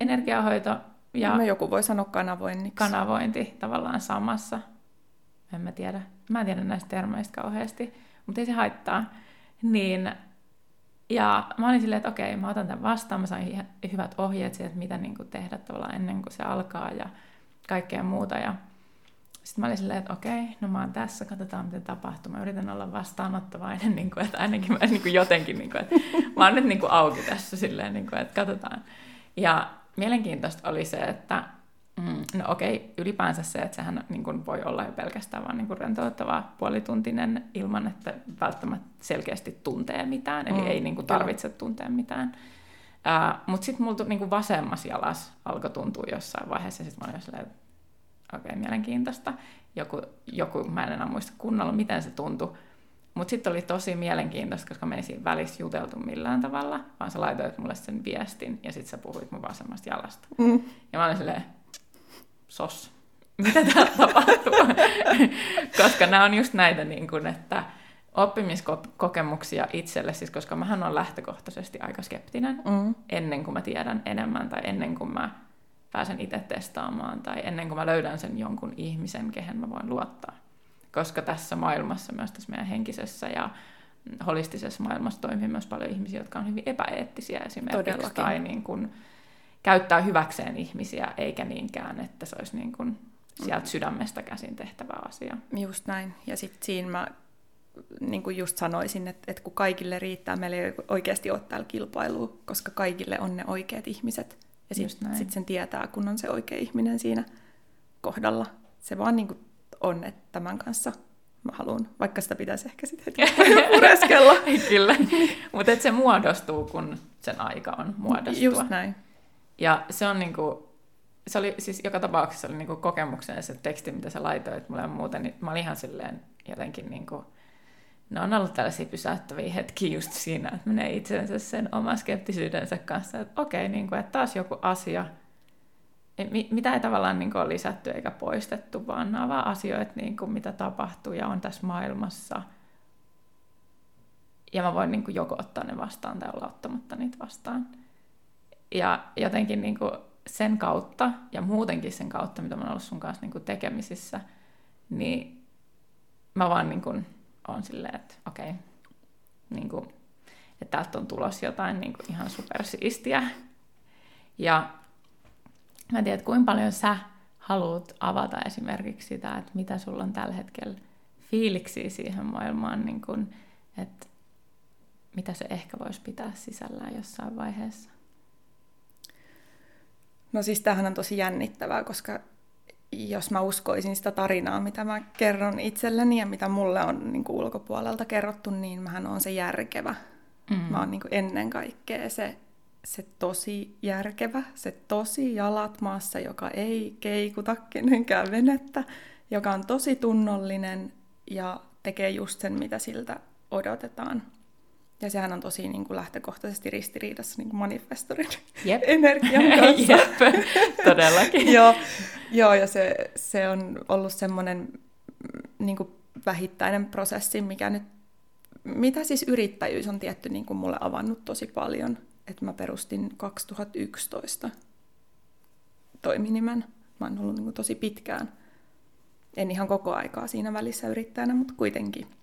energiahoito ja... No joku voi sanoa kanavoinniksi. Kanavointi tavallaan samassa. En mä tiedä. Mä en tiedä näistä termeistä kauheasti, mutta ei se haittaa. Niin ja mä olin silleen, että okei, mä otan tämän vastaan, mä sain hyvät ohjeet siitä, että mitä niin kuin tehdä tavallaan ennen kuin se alkaa ja kaikkea muuta. Ja sitten mä olin silleen, että okei, no mä oon tässä, katsotaan mitä tapahtuu. Mä yritän olla vastaanottavainen, *laughs* niin kuin, että ainakin mä niin kuin jotenkin, niin kuin, että mä oon nyt niin kuin auki tässä silleen, niin kuin, että katsotaan. Ja mielenkiintoista oli se, että Mm, no okei, ylipäänsä se, että sehän niin kuin voi olla jo pelkästään vaan niin kuin rentouttava puolituntinen ilman, että välttämättä selkeästi tuntee mitään, eli mm, ei niin kuin tarvitse kyllä. tuntea mitään. Uh, Mutta sitten mulla niin kuin vasemmassa jalas alkoi tuntua jossain vaiheessa, ja sitten mä olin silleen, okei, okay, mielenkiintoista. Joku, joku, mä en enää muista kunnolla, miten se tuntui. Mutta sitten oli tosi mielenkiintoista, koska me ei siinä välissä juteltu millään tavalla, vaan sä laitoit mulle sen viestin, ja sitten sä puhuit mun vasemmasta jalasta. Mm. Ja mä olin silleen, sos, mitä täällä *laughs* tapahtuu? *laughs* koska nämä on just näitä, niin kuin, että oppimiskokemuksia itselle, siis koska mähän on lähtökohtaisesti aika skeptinen mm. ennen kuin mä tiedän enemmän tai ennen kuin mä pääsen itse testaamaan tai ennen kuin mä löydän sen jonkun ihmisen, kehen mä voin luottaa. Koska tässä maailmassa, myös tässä meidän henkisessä ja holistisessa maailmassa toimii myös paljon ihmisiä, jotka on hyvin epäeettisiä esimerkiksi. Todellakin. Tai niin kuin, käyttää hyväkseen ihmisiä, eikä niinkään, että se olisi niin kuin sieltä sydämestä käsin tehtävä asia. Just näin. Ja sitten siinä mä niin kuin just sanoisin, että, että kun kaikille riittää, meillä ei oikeasti ole täällä kilpailua, koska kaikille on ne oikeat ihmiset. Ja sitten sit sen tietää, kun on se oikea ihminen siinä kohdalla. Se vaan niin kuin on, että tämän kanssa mä haluan, vaikka sitä pitäisi ehkä sitten *laughs* pureskella. Kyllä, mutta se muodostuu, kun sen aika on muodostua. Just näin. Ja se on niinku, se oli siis joka tapauksessa oli niinku kokemuksena se teksti, mitä sä laitoit mulle ja muuten, niin mä olin ihan silleen jotenkin niinku, ne on ollut tällaisia pysäyttäviä hetkiä just siinä, että menee itsensä sen oman skeptisyydensä kanssa, että okei, okay, niinku, että taas joku asia, mitä ei tavallaan niin ole lisätty eikä poistettu, vaan nämä vaan asioita, niin kuin, mitä tapahtuu ja on tässä maailmassa. Ja mä voin niin kuin, joko ottaa ne vastaan tai olla ottamatta niitä vastaan. Ja jotenkin niin kuin sen kautta ja muutenkin sen kautta, mitä mä oon ollut sun kanssa niin kuin tekemisissä, niin mä vaan niin kuin on silleen, että okei, niin kuin, että täältä on tulos jotain niin kuin ihan supersiistiä. Ja mä en tiedä, kuinka paljon sä haluat avata esimerkiksi sitä, että mitä sulla on tällä hetkellä fiiliksi siihen maailmaan, niin kuin, että mitä se ehkä voisi pitää sisällään jossain vaiheessa. No siis tämähän on tosi jännittävää, koska jos mä uskoisin sitä tarinaa, mitä mä kerron itselleni ja mitä mulle on niin kuin ulkopuolelta kerrottu, niin mähän on se järkevä. Mm. Mä oon niin kuin ennen kaikkea se, se tosi järkevä, se tosi jalat maassa, joka ei keikuta kenenkään venettä, joka on tosi tunnollinen ja tekee just sen, mitä siltä odotetaan. Ja sehän on tosi niin kuin lähtökohtaisesti ristiriidassa niin kuin manifestorin *laughs* Jep. *laughs* energian *laughs* kanssa. Jep, todellakin. joo, joo, ja se, se on ollut semmoinen mm, niin kuin vähittäinen prosessi, mikä nyt, mitä siis yrittäjyys on tietty niin kuin mulle avannut tosi paljon. Että mä perustin 2011 toiminimen. Mä oon ollut niin kuin tosi pitkään. En ihan koko aikaa siinä välissä yrittäjänä, mutta kuitenkin –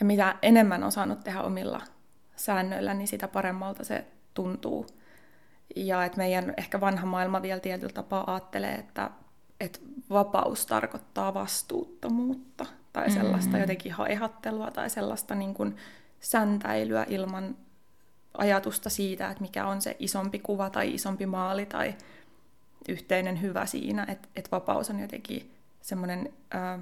ja mitä enemmän on saanut tehdä omilla säännöillä, niin sitä paremmalta se tuntuu. Ja että meidän ehkä vanha maailma vielä tietyllä tapaa ajattelee, että, että vapaus tarkoittaa vastuuttomuutta tai sellaista mm-hmm. jotenkin haihattelua tai sellaista niin kuin säntäilyä ilman ajatusta siitä, että mikä on se isompi kuva tai isompi maali tai yhteinen hyvä siinä, että, että vapaus on jotenkin semmoinen äh,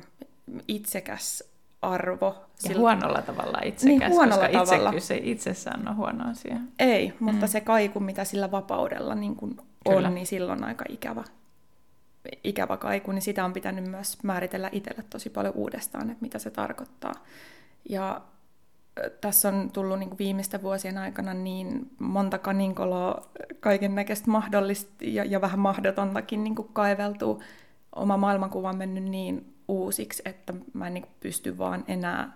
itsekäs arvo. Ja sillä... huonolla tavalla itsekäs, niin, huonolla koska tavalla. itsekyys ei itsessään ole huono asia. Ei, mutta mm. se kaiku, mitä sillä vapaudella niin kun on, niin silloin aika ikävä, ikävä kaiku, niin sitä on pitänyt myös määritellä itselle tosi paljon uudestaan, että mitä se tarkoittaa. Ja tässä on tullut niin viimeisten vuosien aikana niin monta kaninkoloa, kaiken näköistä mahdollista ja, ja vähän mahdotontakin niin kaiveltuu. Oma maailmankuva on mennyt niin uusiksi, että mä en niin pysty vaan enää,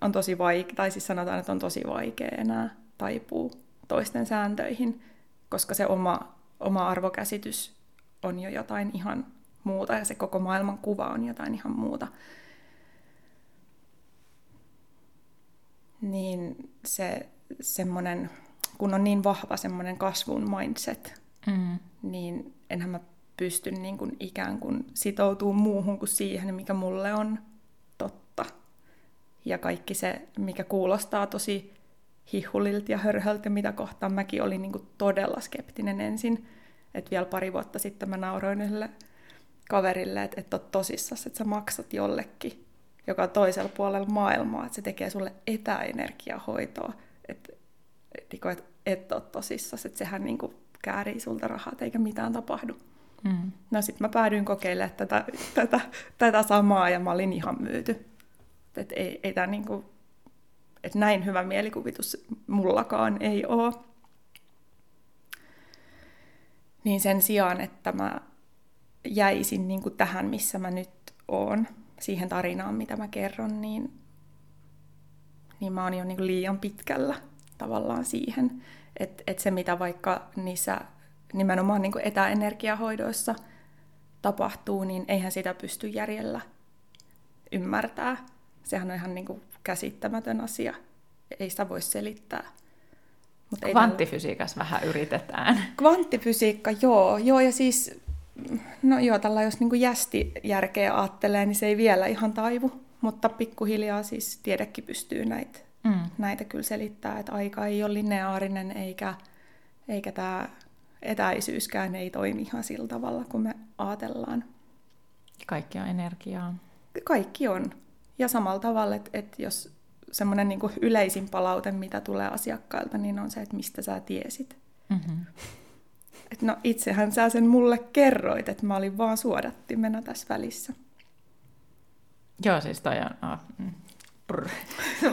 on tosi vaikea, tai siis sanotaan, että on tosi vaikea enää taipua toisten sääntöihin, koska se oma, oma arvokäsitys on jo jotain ihan muuta ja se koko maailman kuva on jotain ihan muuta. Niin se semmoinen, kun on niin vahva semmoinen kasvun mindset, mm. niin enhän mä pysty niin kuin ikään kuin sitoutuu muuhun kuin siihen, mikä mulle on totta. Ja kaikki se, mikä kuulostaa tosi hihulilta ja hörhöltä, mitä kohtaan mäkin olin niin kuin todella skeptinen ensin. Että vielä pari vuotta sitten mä nauroin yhdelle kaverille, että et ole tosissaan, että sä maksat jollekin, joka on toisella puolella maailmaa, että se tekee sulle etäenergiahoitoa. Että et, et, et, et ole tosissaan, että sehän niin kuin käärii sulta rahat eikä mitään tapahdu. Mm. No sitten mä päädyin kokeilemaan tätä, tätä, tätä samaa ja mä olin ihan myyty. Että ei, ei tää niinku, et näin hyvä mielikuvitus mullakaan ei ole. Niin sen sijaan, että mä jäisin niinku tähän, missä mä nyt oon, siihen tarinaan, mitä mä kerron, niin, niin mä oon jo niinku liian pitkällä tavallaan siihen. Että et se, mitä vaikka niissä nimenomaan niin kuin etäenergiahoidoissa tapahtuu, niin eihän sitä pysty järjellä ymmärtää. Sehän on ihan niin kuin käsittämätön asia. Ei sitä voi selittää. Mutta Kvanttifysiikassa vähän yritetään. Kvanttifysiikka, joo. joo ja siis, no joo, tällä jos niin jästi järkeä ajattelee, niin se ei vielä ihan taivu. Mutta pikkuhiljaa siis tiedekin pystyy näitä, mm. näitä kyllä selittää, että aika ei ole lineaarinen eikä, eikä tämä etäisyyskään ei toimi ihan sillä tavalla, kun me ajatellaan. Kaikki on energiaa. Kaikki on. Ja samalla tavalla, että, että jos semmoinen niin yleisin palaute, mitä tulee asiakkailta, niin on se, että mistä sä tiesit. Mm-hmm. Et no itsehän sä sen mulle kerroit, että mä olin vaan suodattimena tässä välissä. Joo, siis toi on... Oh, mm.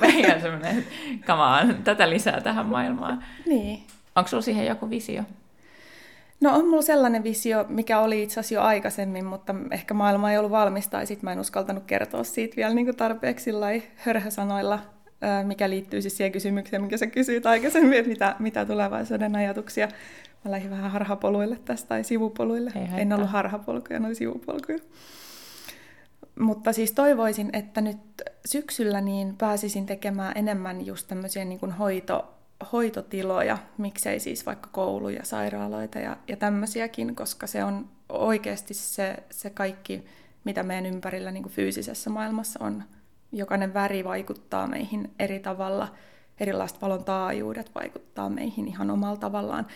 Vähän semmoinen, kamaan, tätä lisää tähän maailmaan. Niin. Onko sulla siihen joku visio? No on mulla sellainen visio, mikä oli itse asiassa jo aikaisemmin, mutta ehkä maailma ei ollut valmis tai sitten mä en uskaltanut kertoa siitä vielä niin tarpeeksi hörhösanoilla, mikä liittyy siis siihen kysymykseen, mikä sä kysyit aikaisemmin, että mitä, mitä tulevaisuuden ajatuksia. Mä lähdin vähän harhapoluille tästä tai sivupoluille. En ollut harhapolkuja, oli sivupolkuja. Mutta siis toivoisin, että nyt syksyllä niin pääsisin tekemään enemmän just tämmöisiä niin hoito, hoitotiloja, miksei siis vaikka kouluja, sairaaloita ja, ja tämmöisiäkin, koska se on oikeasti se, se kaikki, mitä meidän ympärillä niin kuin fyysisessä maailmassa on. Jokainen väri vaikuttaa meihin eri tavalla erilaiset valon taajuudet vaikuttaa meihin ihan omalla tavallaan.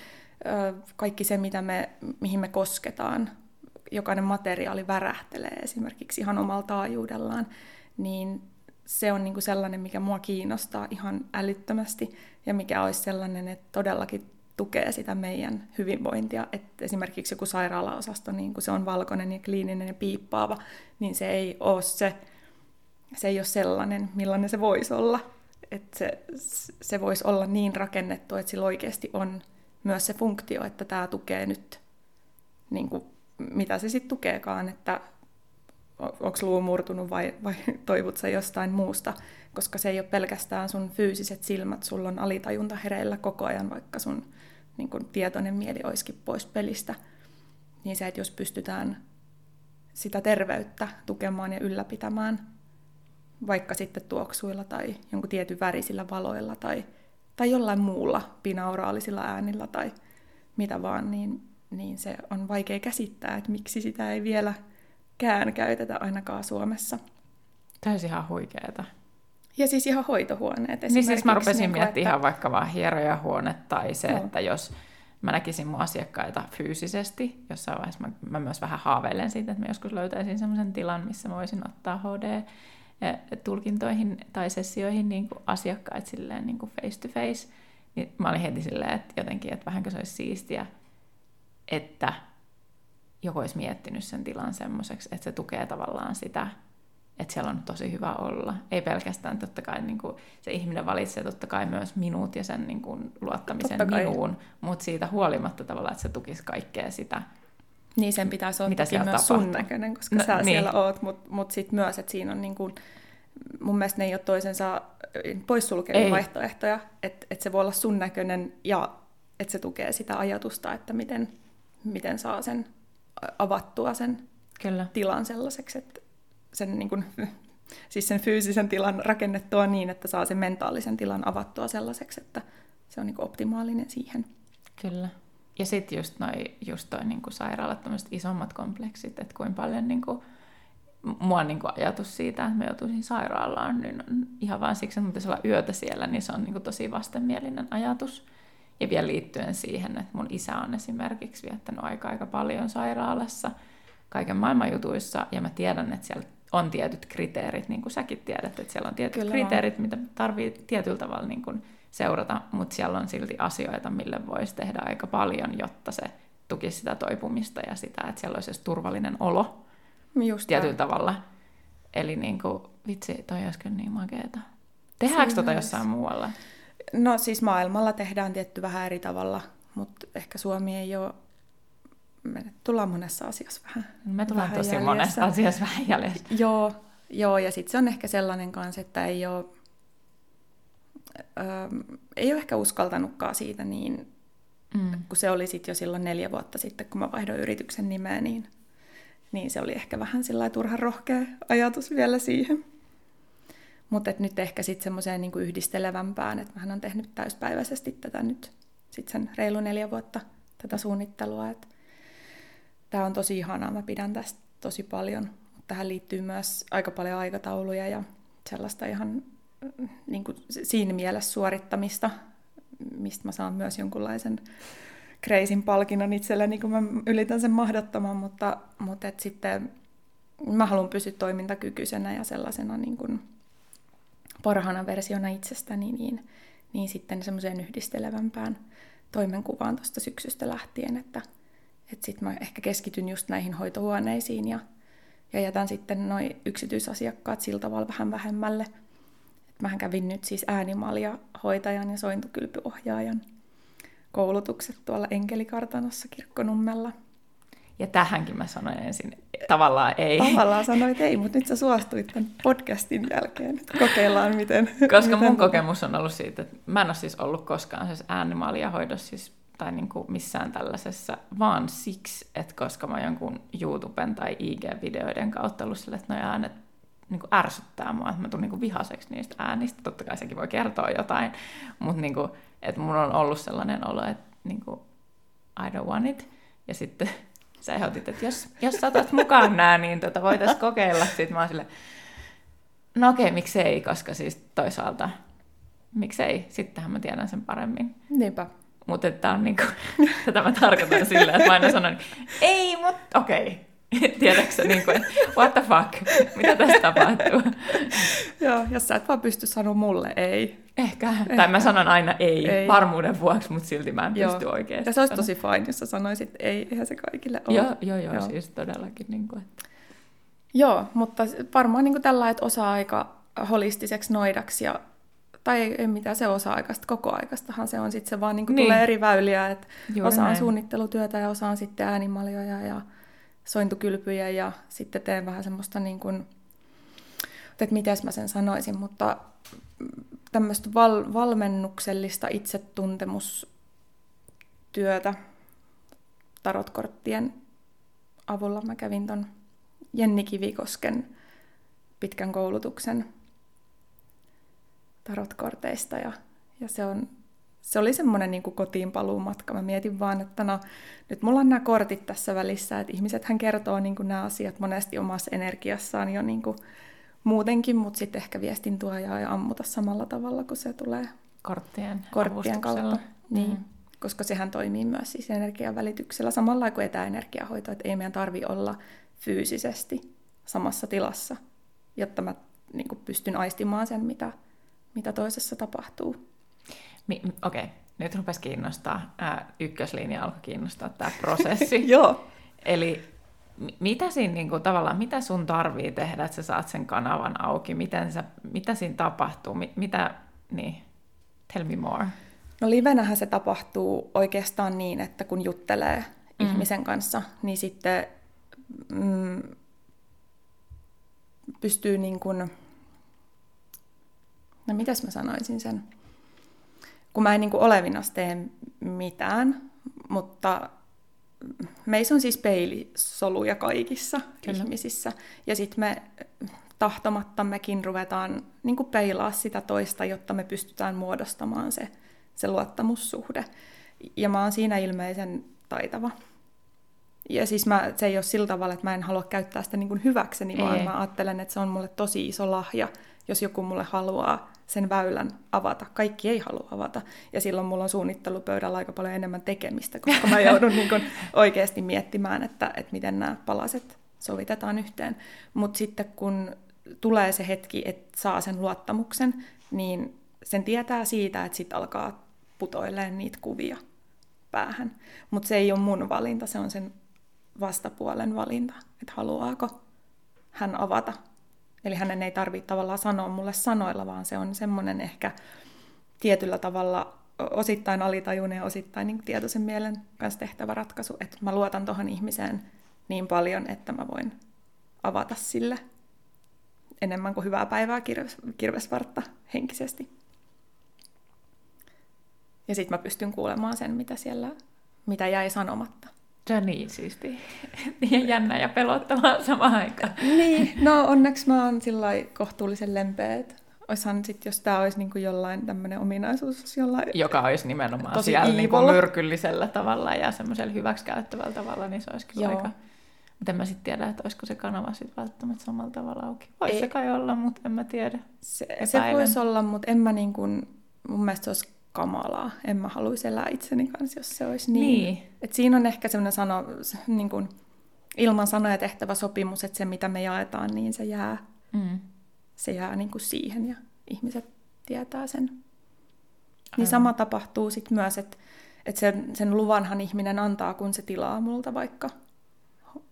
Kaikki se, mitä me, mihin me kosketaan, jokainen materiaali värähtelee esimerkiksi ihan omalla taajuudellaan, niin se on niin kuin sellainen, mikä mua kiinnostaa ihan älyttömästi ja mikä olisi sellainen, että todellakin tukee sitä meidän hyvinvointia. Että esimerkiksi joku sairaalaosasto, niin kun se on valkoinen ja kliininen ja piippaava, niin se ei ole se, se ei ole sellainen, millainen se voisi olla. Että se, se voisi olla niin rakennettu, että sillä oikeasti on myös se funktio, että tämä tukee nyt, niin kuin, mitä se sitten tukeekaan, että onko luu murtunut vai, vai *laughs* toivut sä jostain muusta, koska se ei ole pelkästään sun fyysiset silmät, sulla on alitajunta hereillä koko ajan, vaikka sun niin kun tietoinen mieli olisikin pois pelistä. Niin se, että jos pystytään sitä terveyttä tukemaan ja ylläpitämään, vaikka sitten tuoksuilla tai jonkun tietyn värisillä valoilla tai, tai jollain muulla binauraalisilla äänillä tai mitä vaan, niin, niin se on vaikea käsittää, että miksi sitä ei vielä kään käytetä ainakaan Suomessa. Täysin ihan huikeeta. Ja siis ihan hoitohuoneet Niin siis mä rupesin niin miettimään että... ihan vaikka vaan hierojahuone tai se, no. että jos mä näkisin mun asiakkaita fyysisesti, jossain vaiheessa mä, mä myös vähän haaveilen siitä, että mä joskus löytäisin sellaisen tilan, missä mä voisin ottaa HD-tulkintoihin tai sessioihin niin kuin asiakkaat silleen niin kuin face to face, niin mä olin heti silleen, että jotenkin, että vähänkö se olisi siistiä, että joku olisi miettinyt sen tilan semmoiseksi, että se tukee tavallaan sitä, että siellä on tosi hyvä olla. Ei pelkästään totta kai niin kuin, se ihminen valitsee totta kai myös minut ja sen niin kuin, luottamisen minuun, mutta siitä huolimatta tavallaan, että se tukisi kaikkea sitä, niin sen pitäisi olla mitä myös tapahtuu. sun näköinen, koska no, sä niin. siellä oot, mutta mut sitten myös, että siinä on niin kuin, mun mielestä ne ei ole toisensa poissulkevia vaihtoehtoja, että et se voi olla sun näköinen ja että se tukee sitä ajatusta, että miten, miten saa sen avattua sen Kyllä. tilan sellaiseksi, että sen, niin kuin, *laughs* siis sen fyysisen tilan rakennettua niin, että saa sen mentaalisen tilan avattua sellaiseksi, että se on niin kuin optimaalinen siihen. Kyllä. Ja sitten just, noi, just toi niin kuin sairaalat, isommat kompleksit, että kuinka paljon niin kuin, mua niin kuin ajatus siitä, että mä joutuisin sairaalaan, niin ihan vain siksi, että mä olla yötä siellä, niin se on niin kuin tosi vastenmielinen ajatus. Ja vielä liittyen siihen, että mun isä on esimerkiksi viettänyt aika aika paljon sairaalassa kaiken maailman jutuissa, ja mä tiedän, että siellä on tietyt kriteerit, niin kuin säkin tiedät, että siellä on tietyt Kyllä kriteerit, on. mitä tarvii tietyllä tavalla niin kuin seurata, mutta siellä on silti asioita, mille voisi tehdä aika paljon, jotta se tukisi sitä toipumista ja sitä, että siellä olisi turvallinen olo Just tietyllä tämä. tavalla. Eli niin kuin, vitsi, toi olisi kyllä niin makeeta. Tehdäänkö tota jossain muualla? No siis maailmalla tehdään tietty vähän eri tavalla, mutta ehkä Suomi ei ole me tullaan monessa asiassa vähän Me tullaan vähän tosi jäljessä. monessa asiassa vähän jäljessä. *laughs* Joo, joo ja sitten se on ehkä sellainen kanssa, että ei ole, öö, ei ole ehkä uskaltanutkaan siitä niin, mm. kun se oli sitten jo silloin neljä vuotta sitten, kun mä vaihdoin yrityksen nimeä, niin, niin se oli ehkä vähän sillä turhan rohkea ajatus vielä siihen. Mutta nyt ehkä sitten semmoiseen niinku yhdistelevämpään, että mähän on tehnyt täyspäiväisesti tätä nyt sitten sen reilu neljä vuotta tätä suunnittelua, tämä on tosi ihanaa, mä pidän tästä tosi paljon. Tähän liittyy myös aika paljon aikatauluja ja sellaista ihan niin kuin siinä mielessä suorittamista, mistä mä saan myös jonkunlaisen kreisin palkinnon itselleni, kun mä ylitän sen mahdottoman, mutta, mutta et sitten mä haluan pysyä toimintakykyisenä ja sellaisena niin kuin parhaana versiona itsestäni, niin, niin sitten semmoiseen yhdistelevämpään toimenkuvaan tuosta syksystä lähtien, että, että sitten mä ehkä keskityn just näihin hoitohuoneisiin ja, ja jätän sitten noin yksityisasiakkaat sillä tavalla vähän vähemmälle. Et mähän kävin nyt siis äänimalja hoitajan ja sointukylpyohjaajan koulutukset tuolla Enkelikartanossa Kirkkonummella. Ja tähänkin mä sanoin ensin, tavallaan ei. Tavallaan sanoit ei, mutta nyt sä suostuit tämän podcastin jälkeen. Kokeillaan miten. Koska miten... mun kokemus on ollut siitä, että mä en ole siis ollut koskaan siis äänimalja hoidossa siis tai niin kuin missään tällaisessa, vaan siksi, että koska mä jonkun YouTuben tai IG-videoiden kautta ollut sille, että no äänet niin kuin ärsyttää mua, että mä tulen niin vihaseksi niistä äänistä. Totta kai sekin voi kertoa jotain, mutta niin kuin, että mun on ollut sellainen olo, että niin kuin, I don't want it. Ja sitten sä ehdotit, että jos, jos saatat mukaan nää, niin tota voitaisiin kokeilla. Sitten mä oon sille, no okei, miksei, koska siis toisaalta miksei, sittenhän mä tiedän sen paremmin. Niinpä. Mutta että on niinku, *laughs* tätä mä tarkoitan sillä, että mä aina sanon, ei, mutta okei. *laughs* Okay. Tiedätkö niin kuin, what the fuck, mitä tässä tapahtuu? *laughs* Joo, jos sä et vaan pysty sanoa mulle ei. Ehkä. Ehkä. Tai mä sanon aina ei, ei. varmuuden vuoksi, mutta silti mä en joo. pysty oikeasti. Ja se olisi tosi fine, jos sä sanoisit ei, eihän se kaikille ole. Joo, joo, joo, joo. siis todellakin. Niin kuin, että... Joo, mutta varmaan niin tällä, että osa-aika holistiseksi noidaksi ja tai ei, ei mitään se osa-aikaista, koko aikastahan se on sitten se vaan niin niin. tulee eri väyliä, että Juuri osa on näin. suunnittelutyötä ja osa on sitten äänimaljoja ja sointukylpyjä ja sitten teen vähän semmoista niin kuin, että miten mä sen sanoisin, mutta tämmöistä val- valmennuksellista itsetuntemustyötä tarotkorttien avulla. Mä kävin ton Jenni Kivikosken pitkän koulutuksen tarotkorteista ja, ja se, on, se oli semmoinen niin kotiin paluumatka. Mä mietin vaan, että no, nyt mulla on nämä kortit tässä välissä, että ihmiset hän kertoo niin nämä asiat monesti omassa energiassaan jo niin muutenkin, mutta sitten ehkä viestin tuojaa ja ammuta samalla tavalla, kun se tulee korttien, korttien kautta. Niin. Mm. Koska sehän toimii myös siis energian välityksellä samalla kuin etäenergiahoito, että ei meidän tarvi olla fyysisesti samassa tilassa, jotta mä niin pystyn aistimaan sen, mitä, mitä toisessa tapahtuu. Mi- Okei, okay. nyt rupesi kiinnostaa, ää, ykköslinja alkoi kiinnostaa tämä prosessi. *laughs* Joo. Eli mitä siinä niin kuin, tavallaan, mitä sun tarvii tehdä, että sä saat sen kanavan auki? Miten sä, mitä siinä tapahtuu? Mi- mitä, niin, tell me more. No livenähän se tapahtuu oikeastaan niin, että kun juttelee mm. ihmisen kanssa, niin sitten mm, pystyy niin kuin, no mitäs mä sanoisin sen, kun mä en niin kuin olevinnas tee mitään, mutta meissä on siis peilisoluja kaikissa Kyllä. ihmisissä. Ja sitten me tahtomattammekin ruvetaan niin kuin peilaa sitä toista, jotta me pystytään muodostamaan se, se luottamussuhde. Ja mä oon siinä ilmeisen taitava. Ja siis mä, se ei ole sillä tavalla, että mä en halua käyttää sitä niin kuin hyväkseni, ei. vaan mä ajattelen, että se on mulle tosi iso lahja, jos joku mulle haluaa sen väylän avata. Kaikki ei halua avata. Ja silloin mulla on suunnittelupöydällä aika paljon enemmän tekemistä, koska mä joudun niin kuin oikeasti miettimään, että, että miten nämä palaset sovitetaan yhteen. Mutta sitten kun tulee se hetki, että saa sen luottamuksen, niin sen tietää siitä, että sitten alkaa putoilemaan niitä kuvia päähän. Mutta se ei ole mun valinta, se on sen vastapuolen valinta, että haluaako hän avata Eli hänen ei tarvitse tavallaan sanoa mulle sanoilla, vaan se on semmoinen ehkä tietyllä tavalla osittain alitajuinen ja osittain niin tietoisen mielen kanssa tehtävä ratkaisu, että mä luotan tuohon ihmiseen niin paljon, että mä voin avata sille enemmän kuin hyvää päivää kirves, kirvesvartta henkisesti. Ja sitten mä pystyn kuulemaan sen, mitä siellä, mitä jäi sanomatta. Se on niin siisti. *laughs* Niin jännä ja pelottavaa samaan aikaan. Niin, no onneksi mä oon sillä kohtuullisen lempeä, oishan sit, jos tämä olisi niin kuin jollain tämmöinen ominaisuus, jollain... Joka olisi nimenomaan tosi siellä niin kuin myrkyllisellä tavalla ja semmoisella hyväksikäyttävällä tavalla, niin se olisi kyllä Joo. aika... Mutta en mä sitten tiedä, että olisiko se kanava sitten välttämättä samalla tavalla auki. Voisi se kai olla, mutta en mä tiedä. Se, se voisi olla, mutta en mä niin kuin... Mun mielestä se olisi kamalaa. En mä haluaisi elää itseni kanssa, jos se olisi niin. niin. Et siinä on ehkä semmoinen sano, niin kuin, ilman sanoja tehtävä sopimus, että se mitä me jaetaan, niin se jää, mm. se jää niin kuin siihen ja ihmiset tietää sen. Niin Aivan. sama tapahtuu sitten myös, että, että sen, sen luvanhan ihminen antaa, kun se tilaa multa vaikka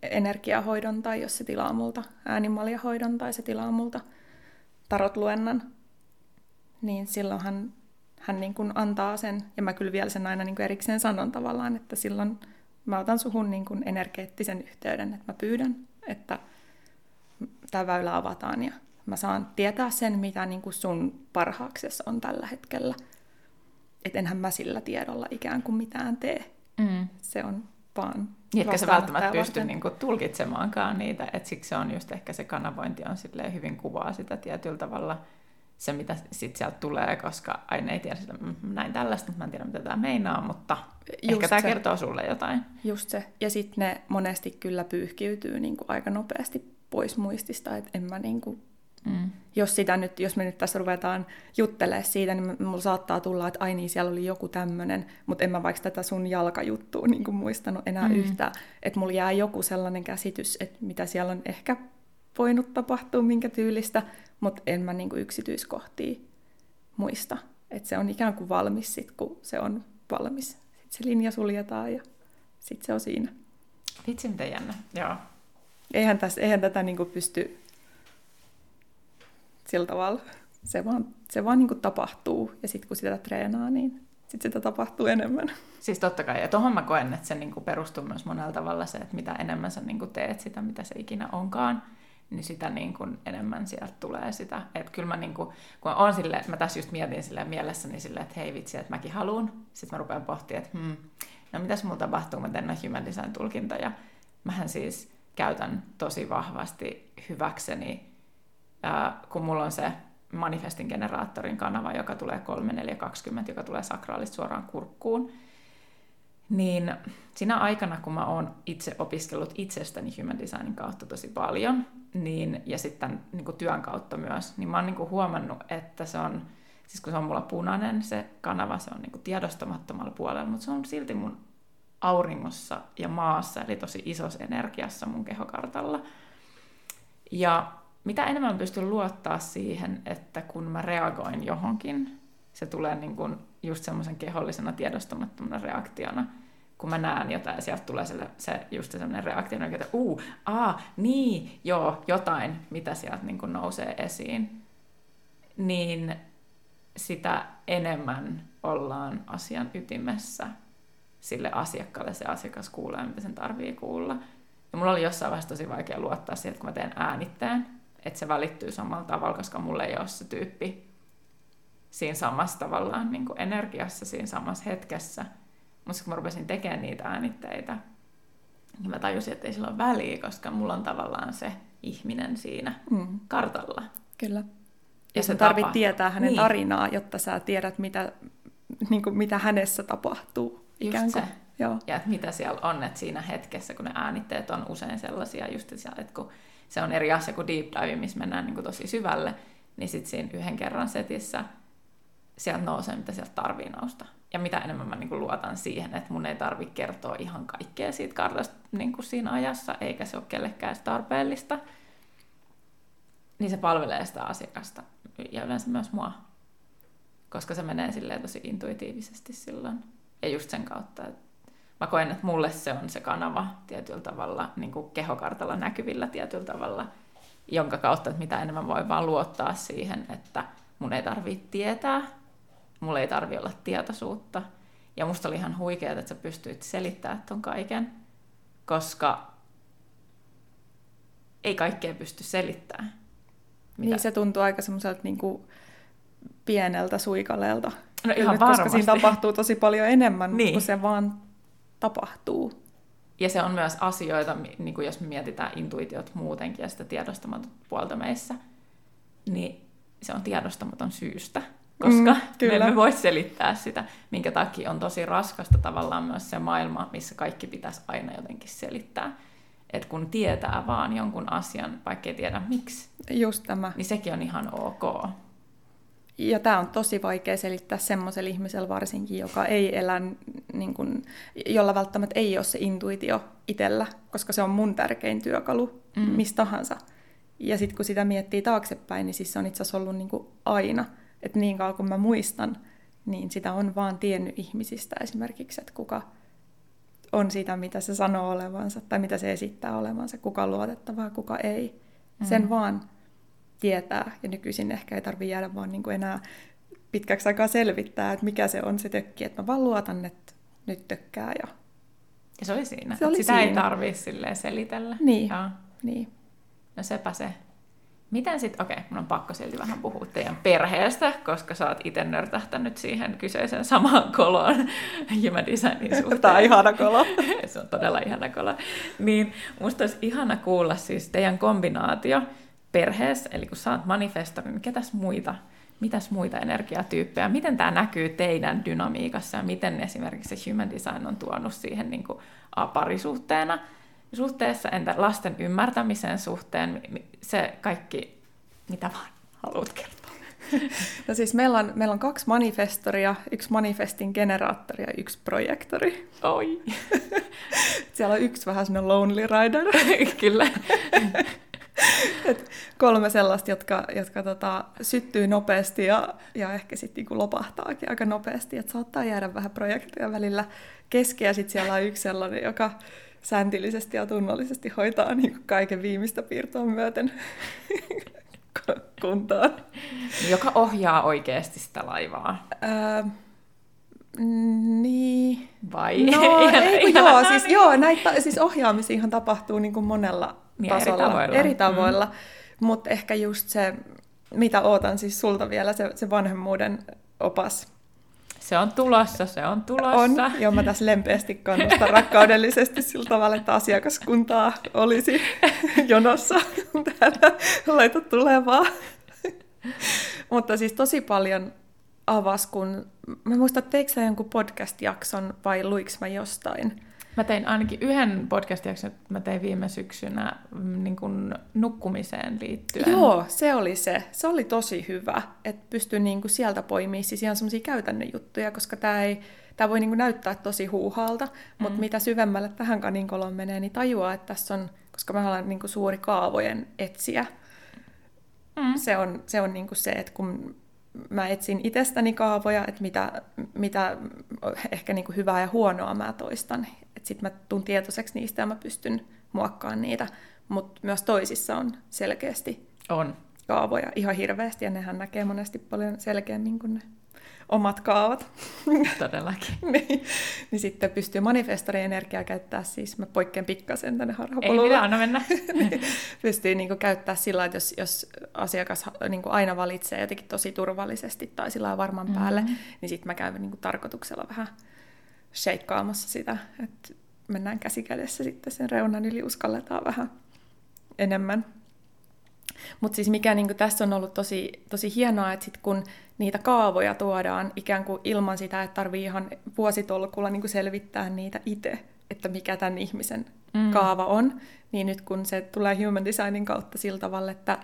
energiahoidon tai jos se tilaa multa äänimaljahoidon tai se tilaa multa tarotluennan, niin silloinhan hän niin kuin antaa sen, ja mä kyllä vielä sen aina niin kuin erikseen sanon tavallaan, että silloin mä otan suhun niin kuin energeettisen yhteyden, että mä pyydän, että tämä väylä avataan ja mä saan tietää sen, mitä niin kuin sun parhaaksessa on tällä hetkellä. Että enhän mä sillä tiedolla ikään kuin mitään tee. Mm. Se on vaan niin, etkä se välttämättä pysty niin kuin, tulkitsemaankaan niitä, että siksi se on just ehkä se kanavointi on hyvin kuvaa sitä tietyllä tavalla – se, mitä sitten sieltä tulee, koska aina ei tiedä sitä, mm, näin tällaista, mutta mä en tiedä, mitä tämä meinaa, mutta Just ehkä tämä kertoo sulle jotain. Just se. Ja sitten ne monesti kyllä pyyhkiytyy niin kuin aika nopeasti pois muistista, että en mä niin kuin Mm. Jos, sitä nyt, jos me nyt tässä ruvetaan juttelemaan siitä, niin mulla saattaa tulla, että ai niin, siellä oli joku tämmöinen, mutta en mä vaikka tätä sun jalkajuttua niin kuin muistanut enää mm. yhtään. Että mulla jää joku sellainen käsitys, että mitä siellä on ehkä voinut tapahtua, minkä tyylistä, mutta en mä niin kuin yksityiskohtia muista. Että se on ikään kuin valmis sit, kun se on valmis. Sitten se linja suljetaan ja sitten se on siinä. Vitsi, miten jännä. Joo. Eihän, tässä, eihän tätä niin kuin pysty sillä tavalla. Se vaan, se vaan niin kuin tapahtuu ja sitten kun sitä treenaa, niin sitten sitä tapahtuu enemmän. Siis totta kai, ja tuohon mä koen, että se niin kuin perustuu myös monella tavalla se, että mitä enemmän sä niin kuin teet sitä, mitä se ikinä onkaan, niin sitä niin kuin enemmän sieltä tulee sitä. Että kyllä mä, niin kuin, kun on sille, mä tässä just mietin sille mielessäni sille, että hei vitsi, että mäkin haluan. Sitten mä rupean pohtimaan, että hmm, no mitäs mulla tapahtuu, mä teen human design tulkintoja. Mähän siis käytän tosi vahvasti hyväkseni, ää, kun mulla on se manifestin generaattorin kanava, joka tulee 3420, joka tulee sakraalista suoraan kurkkuun, niin siinä aikana, kun mä oon itse opiskellut itsestäni human designin kautta tosi paljon, niin, ja sitten niin kuin työn kautta myös, niin mä oon niin kuin huomannut, että se on, siis kun se on mulla punainen se kanava, se on niin kuin tiedostamattomalla puolella, mutta se on silti mun auringossa ja maassa, eli tosi isossa energiassa mun kehokartalla. Ja mitä enemmän mä pystyn luottaa siihen, että kun mä reagoin johonkin, se tulee niin kuin just semmoisen kehollisena tiedostamattomana reaktiona, kun mä näen jotain sieltä tulee se, se just semmoinen reaktio, että uu, aa, niin, joo, jotain, mitä sieltä niin kuin nousee esiin, niin sitä enemmän ollaan asian ytimessä sille asiakkaalle, se asiakas kuulee, mitä sen tarvii kuulla. Ja mulla oli jossain vaiheessa tosi vaikea luottaa siihen, että kun mä teen äänitteen, että se välittyy samalla tavalla, koska mulla ei ole se tyyppi siinä samassa tavallaan niin kuin energiassa, siinä samassa hetkessä. Mutta kun mä rupesin tekemään niitä äänitteitä, niin mä tajusin, että ei sillä ole väliä, koska mulla on tavallaan se ihminen siinä mm. kartalla. Kyllä. Ja, se tarvitsee tietää hänen niin. tarinaa, jotta sä tiedät, mitä, niin kuin, mitä hänessä tapahtuu. Ikään just kuin. se. Joo. Ja että mitä siellä on, että siinä hetkessä, kun ne äänitteet on usein sellaisia, just että kun se on eri asia kuin deep dive, missä mennään niin kuin tosi syvälle, niin sitten siinä yhden kerran setissä sieltä nousee, mitä sieltä tarvii nousta. Ja mitä enemmän mä niin kuin luotan siihen, että mun ei tarvitse kertoa ihan kaikkea siitä kartasta niin kuin siinä ajassa, eikä se ole kellekään tarpeellista, niin se palvelee sitä asiakasta ja yleensä myös mua. Koska se menee silleen tosi intuitiivisesti silloin. Ja just sen kautta, että mä koen, että mulle se on se kanava tietyllä tavalla, niin kuin kehokartalla näkyvillä tietyllä tavalla, jonka kautta, että mitä enemmän voi vaan luottaa siihen, että mun ei tarvitse tietää, mulla ei tarvi olla tietoisuutta. Ja musta oli ihan huikeaa, että sä pystyit selittämään ton kaiken, koska ei kaikkea pysty selittämään. Mitä? Niin se tuntuu aika semmoiselta niin kuin pieneltä suikaleelta. No ihan Koska siinä tapahtuu tosi paljon enemmän, niin. kun se vaan tapahtuu. Ja se on myös asioita, niin kuin jos me mietitään intuitiot muutenkin ja sitä tiedostamaton puolta meissä, niin se on tiedostamaton syystä, koska mm, me emme voi selittää sitä, minkä takia on tosi raskasta tavallaan myös se maailma, missä kaikki pitäisi aina jotenkin selittää. Et kun tietää vaan jonkun asian, vaikka ei tiedä miksi, Just tämä. niin sekin on ihan ok. Ja tämä on tosi vaikea selittää semmoiselle ihmiselle varsinkin, joka ei elä, niin kun, jolla välttämättä ei ole se intuitio itsellä, koska se on mun tärkein työkalu, mm. mistä tahansa. Ja sitten kun sitä miettii taaksepäin, niin siis se on itse asiassa ollut niin aina. Että niin kauan kuin mä muistan, niin sitä on vaan tiennyt ihmisistä esimerkiksi, että kuka on sitä, mitä se sanoo olevansa tai mitä se esittää olevansa, kuka on luotettavaa, kuka ei. Mm. Sen vaan tietää, ja nykyisin ehkä ei tarvitse jäädä vaan niin kuin enää pitkäksi aikaa selvittää, että mikä se on se tökki, että mä vaan luotan, että nyt tökkää. Ja, ja se oli siinä, se oli sitä siinä. ei tarvitse selitellä. Niin, Joo. niin. No sepä se. Miten sitten, okei, mun on pakko silti vähän puhua teidän perheestä, koska sä oot itse nörtähtänyt siihen kyseisen samaan koloon *laughs* Human Designin *laughs* suhteen. Tämä on ihana kolo. *laughs* se on todella ihana kolo. Niin musta olisi ihana kuulla siis teidän kombinaatio perheessä, eli kun sä oot manifestori, niin ketäs muita, mitäs muita energiatyyppejä, miten tämä näkyy teidän dynamiikassa ja miten esimerkiksi se human design on tuonut siihen niin kuin parisuhteena, suhteessa, entä lasten ymmärtämisen suhteen, se kaikki Mitä vaan haluat kertoa? *laughs* No siis meillä on, meillä on kaksi manifestoria, yksi manifestin generaattori ja yksi projektori. Oi. *laughs* Siellä on yksi vähän semmoinen lonely rider. *laughs* Kyllä. Et kolme sellaista, jotka, jotka tota, syttyy nopeasti ja, ja ehkä sitten niinku lopahtaakin aika nopeasti. Et saattaa jäädä vähän projekteja välillä kesken ja sitten siellä on yksi sellainen, joka sääntillisesti ja tunnollisesti hoitaa niin kaiken viimeistä piirtoa myöten *laughs* kuntoon. Joka ohjaa oikeasti sitä laivaa. Öö, niin. Vai? No, *laughs* ei, kun joo, siis, joo, näitä, siis ohjaamisiahan tapahtuu niin kuin monella Niin, eri tasolla, tavoilla. eri tavoilla. Mm. mutta ehkä just se, mitä ootan siis sulta vielä, se, se vanhemmuuden opas. Se on tulossa, se on On, tulossa. joo, mä tässä lempeästi kannustan rakkaudellisesti sillä tavalla, että asiakaskuntaa olisi jonossa täällä laita tulevaa. Mutta siis tosi paljon avas, kun mä muistan, teikö sä jonkun podcast-jakson vai luiks mä jostain? Mä tein ainakin yhden podcast-jakson, että mä tein viime syksynä mm, niin kuin nukkumiseen liittyen. Joo, se oli se. Se oli tosi hyvä, että pystyi niinku sieltä poimimaan siis ihan semmoisia käytännön juttuja, koska tämä ei Tämä voi niinku näyttää tosi huuhaalta, mm. mutta mitä syvemmälle tähän kaninkoloon menee, niin tajuaa, että tässä on, koska mä olen niinku suuri kaavojen etsiä, Mm. se on, se, on niinku se, että kun mä etsin itsestäni kaavoja, että mitä, mitä ehkä niinku hyvää ja huonoa mä toistan, että sitten mä tuun tietoiseksi niistä ja mä pystyn muokkaamaan niitä, mutta myös toisissa on selkeästi On. kaavoja ihan hirveästi, ja nehän näkee monesti paljon selkeämmin kuin ne omat kaavat. Todellakin. *laughs* niin, niin sitten pystyy manifestorien energiaa käyttää, siis mä poikkean pikkasen tänne Ei harhapolulle. mitään, anna mennä. *laughs* pystyy niin kuin käyttää sillä että jos, jos asiakas niin kuin aina valitsee jotenkin tosi turvallisesti tai sillä varman päälle, Mhm. niin sitten mä käyn niin kuin tarkoituksella vähän shakeaamassa sitä, että mennään käsi kädessä sitten sen reunan yli, uskalletaan vähän enemmän. Mutta siis mikä niin kuin tässä on ollut tosi, tosi hienoa, että sit kun niitä kaavoja tuodaan ikään kuin ilman sitä, että tarvii ihan vuositolkulla niin kuin selvittää niitä itse, että mikä tämän ihmisen Mm. kaava on, niin nyt kun se tulee human designin kautta sillä tavalla, että,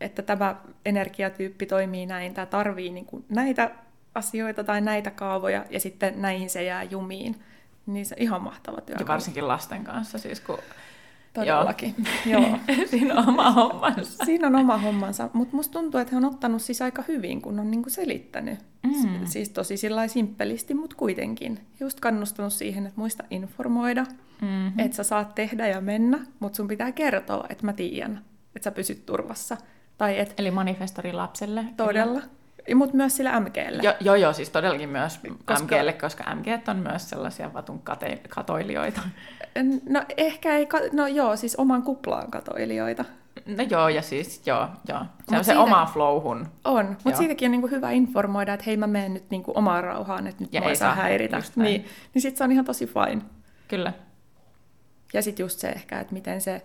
että tämä energiatyyppi toimii näin, tämä tarvii niin kuin näitä asioita tai näitä kaavoja, ja sitten näihin se jää jumiin, niin se on ihan mahtava työ. Ja varsinkin lasten kanssa, siis kun Todellakin, joo. joo. *laughs* siinä on oma hommansa. Siinä on oma hommansa, mutta musta tuntuu, että he on ottanut siis aika hyvin, kun on niinku selittänyt. Mm. Siis tosi sillä simppelisti, mutta kuitenkin. Just kannustanut siihen, että muista informoida, Mm-hmm. että sä saat tehdä ja mennä, mutta sun pitää kertoa, että mä tiedän, että sä pysyt turvassa. Tai että Eli manifestori lapselle. todella. Mutta myös sillä MGlle. Joo, joo, joo, siis todellakin myös Koska- koska... MGlle, koska MG on myös sellaisia vatun kate- katoilijoita. No ehkä ei, ka- no joo, siis oman kuplaan katoilijoita. No joo, ja siis joo, joo. Se on se oma flowhun. On, mutta siitäkin on niinku hyvä informoida, että hei mä menen nyt niinku omaan rauhaan, että nyt Ja mua ei saa häiritä. Niin, niin sitten se on ihan tosi fine. Kyllä. Ja sitten just se ehkä, että miten se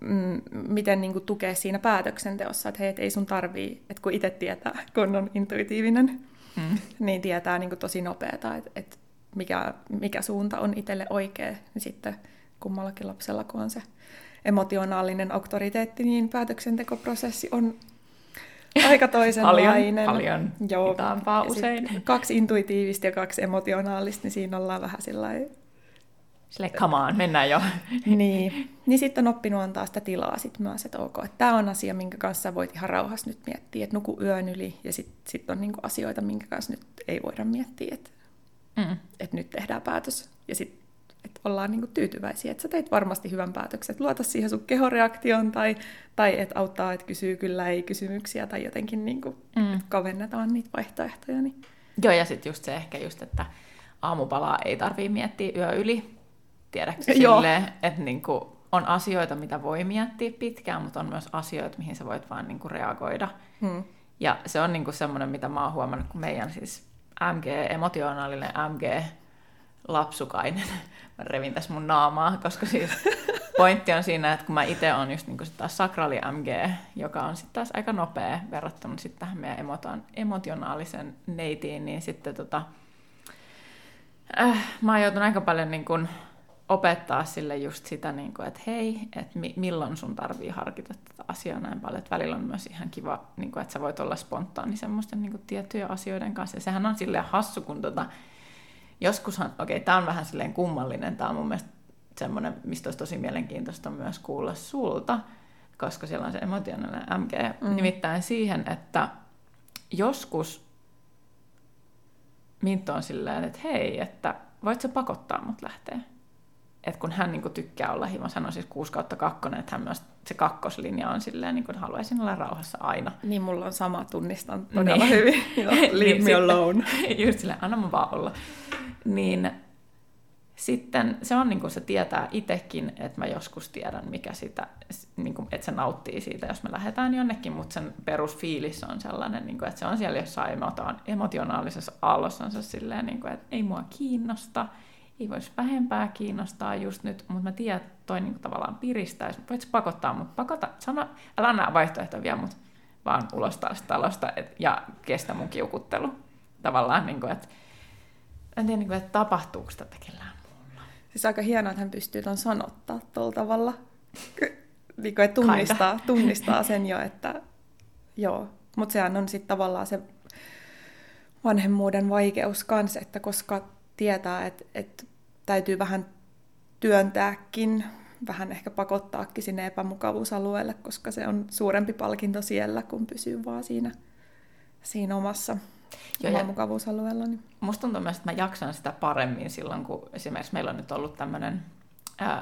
mm, miten niinku tukea siinä päätöksenteossa, että hei, et ei sun tarvii, että kun itse tietää, *laughs* kun on intuitiivinen, Mm. niin tietää niinku tosi nopeata, että et mikä, mikä suunta on itselle oikea, niin sitten kummallakin lapsella, kun on se emotionaalinen auktoriteetti, niin päätöksentekoprosessi on *laughs* aika toisenlainen. paljon ja sit usein. Kaksi intuitiivista ja kaksi emotionaalista, niin siinä ollaan vähän sillä Sille, come on, mennään jo. *laughs* niin. niin sitten on oppinut antaa sitä tilaa sit myös, että ok, että tämä on asia, minkä kanssa voit ihan rauhassa nyt miettiä, että nuku yön yli, ja sitten sit on niinku asioita, minkä kanssa nyt ei voida miettiä, että, Mm. että nyt tehdään päätös, ja sitten että ollaan niinku tyytyväisiä, että sä teit varmasti hyvän päätöksen, että luota siihen sun kehoreaktioon, tai, tai että auttaa, että kysyy kyllä ei kysymyksiä, tai jotenkin niinku Mm. kavennetaan niitä vaihtoehtoja. Niin. Joo, ja sitten just se ehkä just, että aamupalaa ei tarvii miettiä yö yli. Tiedätkö Joo. silleen, että niinku on asioita, mitä voi miettiä pitkään, mutta on myös asioita, mihin sä voit vaan niinku reagoida. Hmm. Ja se on niinku semmoinen, mitä mä oon huomannut, kun meidän siis MG, emotionaalinen MG, lapsukainen, *laughs* mä revin tässä mun naamaa, koska siis *laughs* pointti on siinä, että kun mä itse on just niinku sit taas sakrali MG, joka on sitten taas aika nopea verrattuna sitten tähän meidän emotaan, emotionaalisen neitiin, niin sitten tota, äh, mä oon joutunut aika paljon niin kun opettaa sille just sitä, niin kuin, että hei, että mi- milloin sun tarvii harkita tätä asiaa näin paljon. Että välillä on myös ihan kiva, niin kuin, että sä voit olla spontaani semmoisten niin kuin, tiettyjen asioiden kanssa. Ja sehän on silleen hassu, kun tota, joskushan, okei, okay, tämä on vähän silleen kummallinen, tämä on mun mielestä semmoinen, mistä olisi tosi mielenkiintoista myös kuulla sulta, koska siellä on se emotionaalinen MG, mm. nimittäin siihen, että joskus Minttu on silleen, että hei, että voit sä pakottaa mut lähteä? Että kun hän niin kuin, tykkää olla himo, hän on siis 6 kautta 2, että hän myös se kakkoslinja on silleen, niin kuin haluaisin olla rauhassa aina. Niin, mulla on sama, tunnistan todella niin. hyvin. *laughs* Leave niin, me alone. *laughs* Just silleen, anna mun vaan olla. Niin sitten se on niin kuin se tietää itsekin, että mä joskus tiedän, mikä sitä, niin kuin, että se nauttii siitä, jos me lähdetään jonnekin, mutta sen perusfiilis on sellainen, niin kuin, että se on siellä jossain emotionaalisessa aallossansa silleen, niin kuin, että ei mua kiinnosta, ei voisi vähempää kiinnostaa just nyt, mutta mä tiedän, että toi niin tavallaan piristäisi. Voit pakottaa, mutta pakota, sano, älä anna vaihtoehtoja vielä, mutta vaan ulos taas talosta et, ja kestä mun kiukuttelu. Tavallaan, niin kuin, että en tiedä, niin kuin, että tapahtuuko tätä kellään muulla. Siis aika hienoa, että hän pystyy ton sanottaa tuolla tavalla. niin kuin, että tunnistaa, tunnistaa sen jo, että joo. Mutta sehän on sitten tavallaan se vanhemmuuden vaikeus kanssa, että koska tietää, että, että täytyy vähän työntääkin, vähän ehkä pakottaakin sinne epämukavuusalueelle, koska se on suurempi palkinto siellä, kun pysyy vaan siinä, siinä omassa Joo, mukavuusalueella. Niin. Musta tuntuu myös, että mä jaksan sitä paremmin silloin, kun esimerkiksi meillä on nyt ollut tämmöinen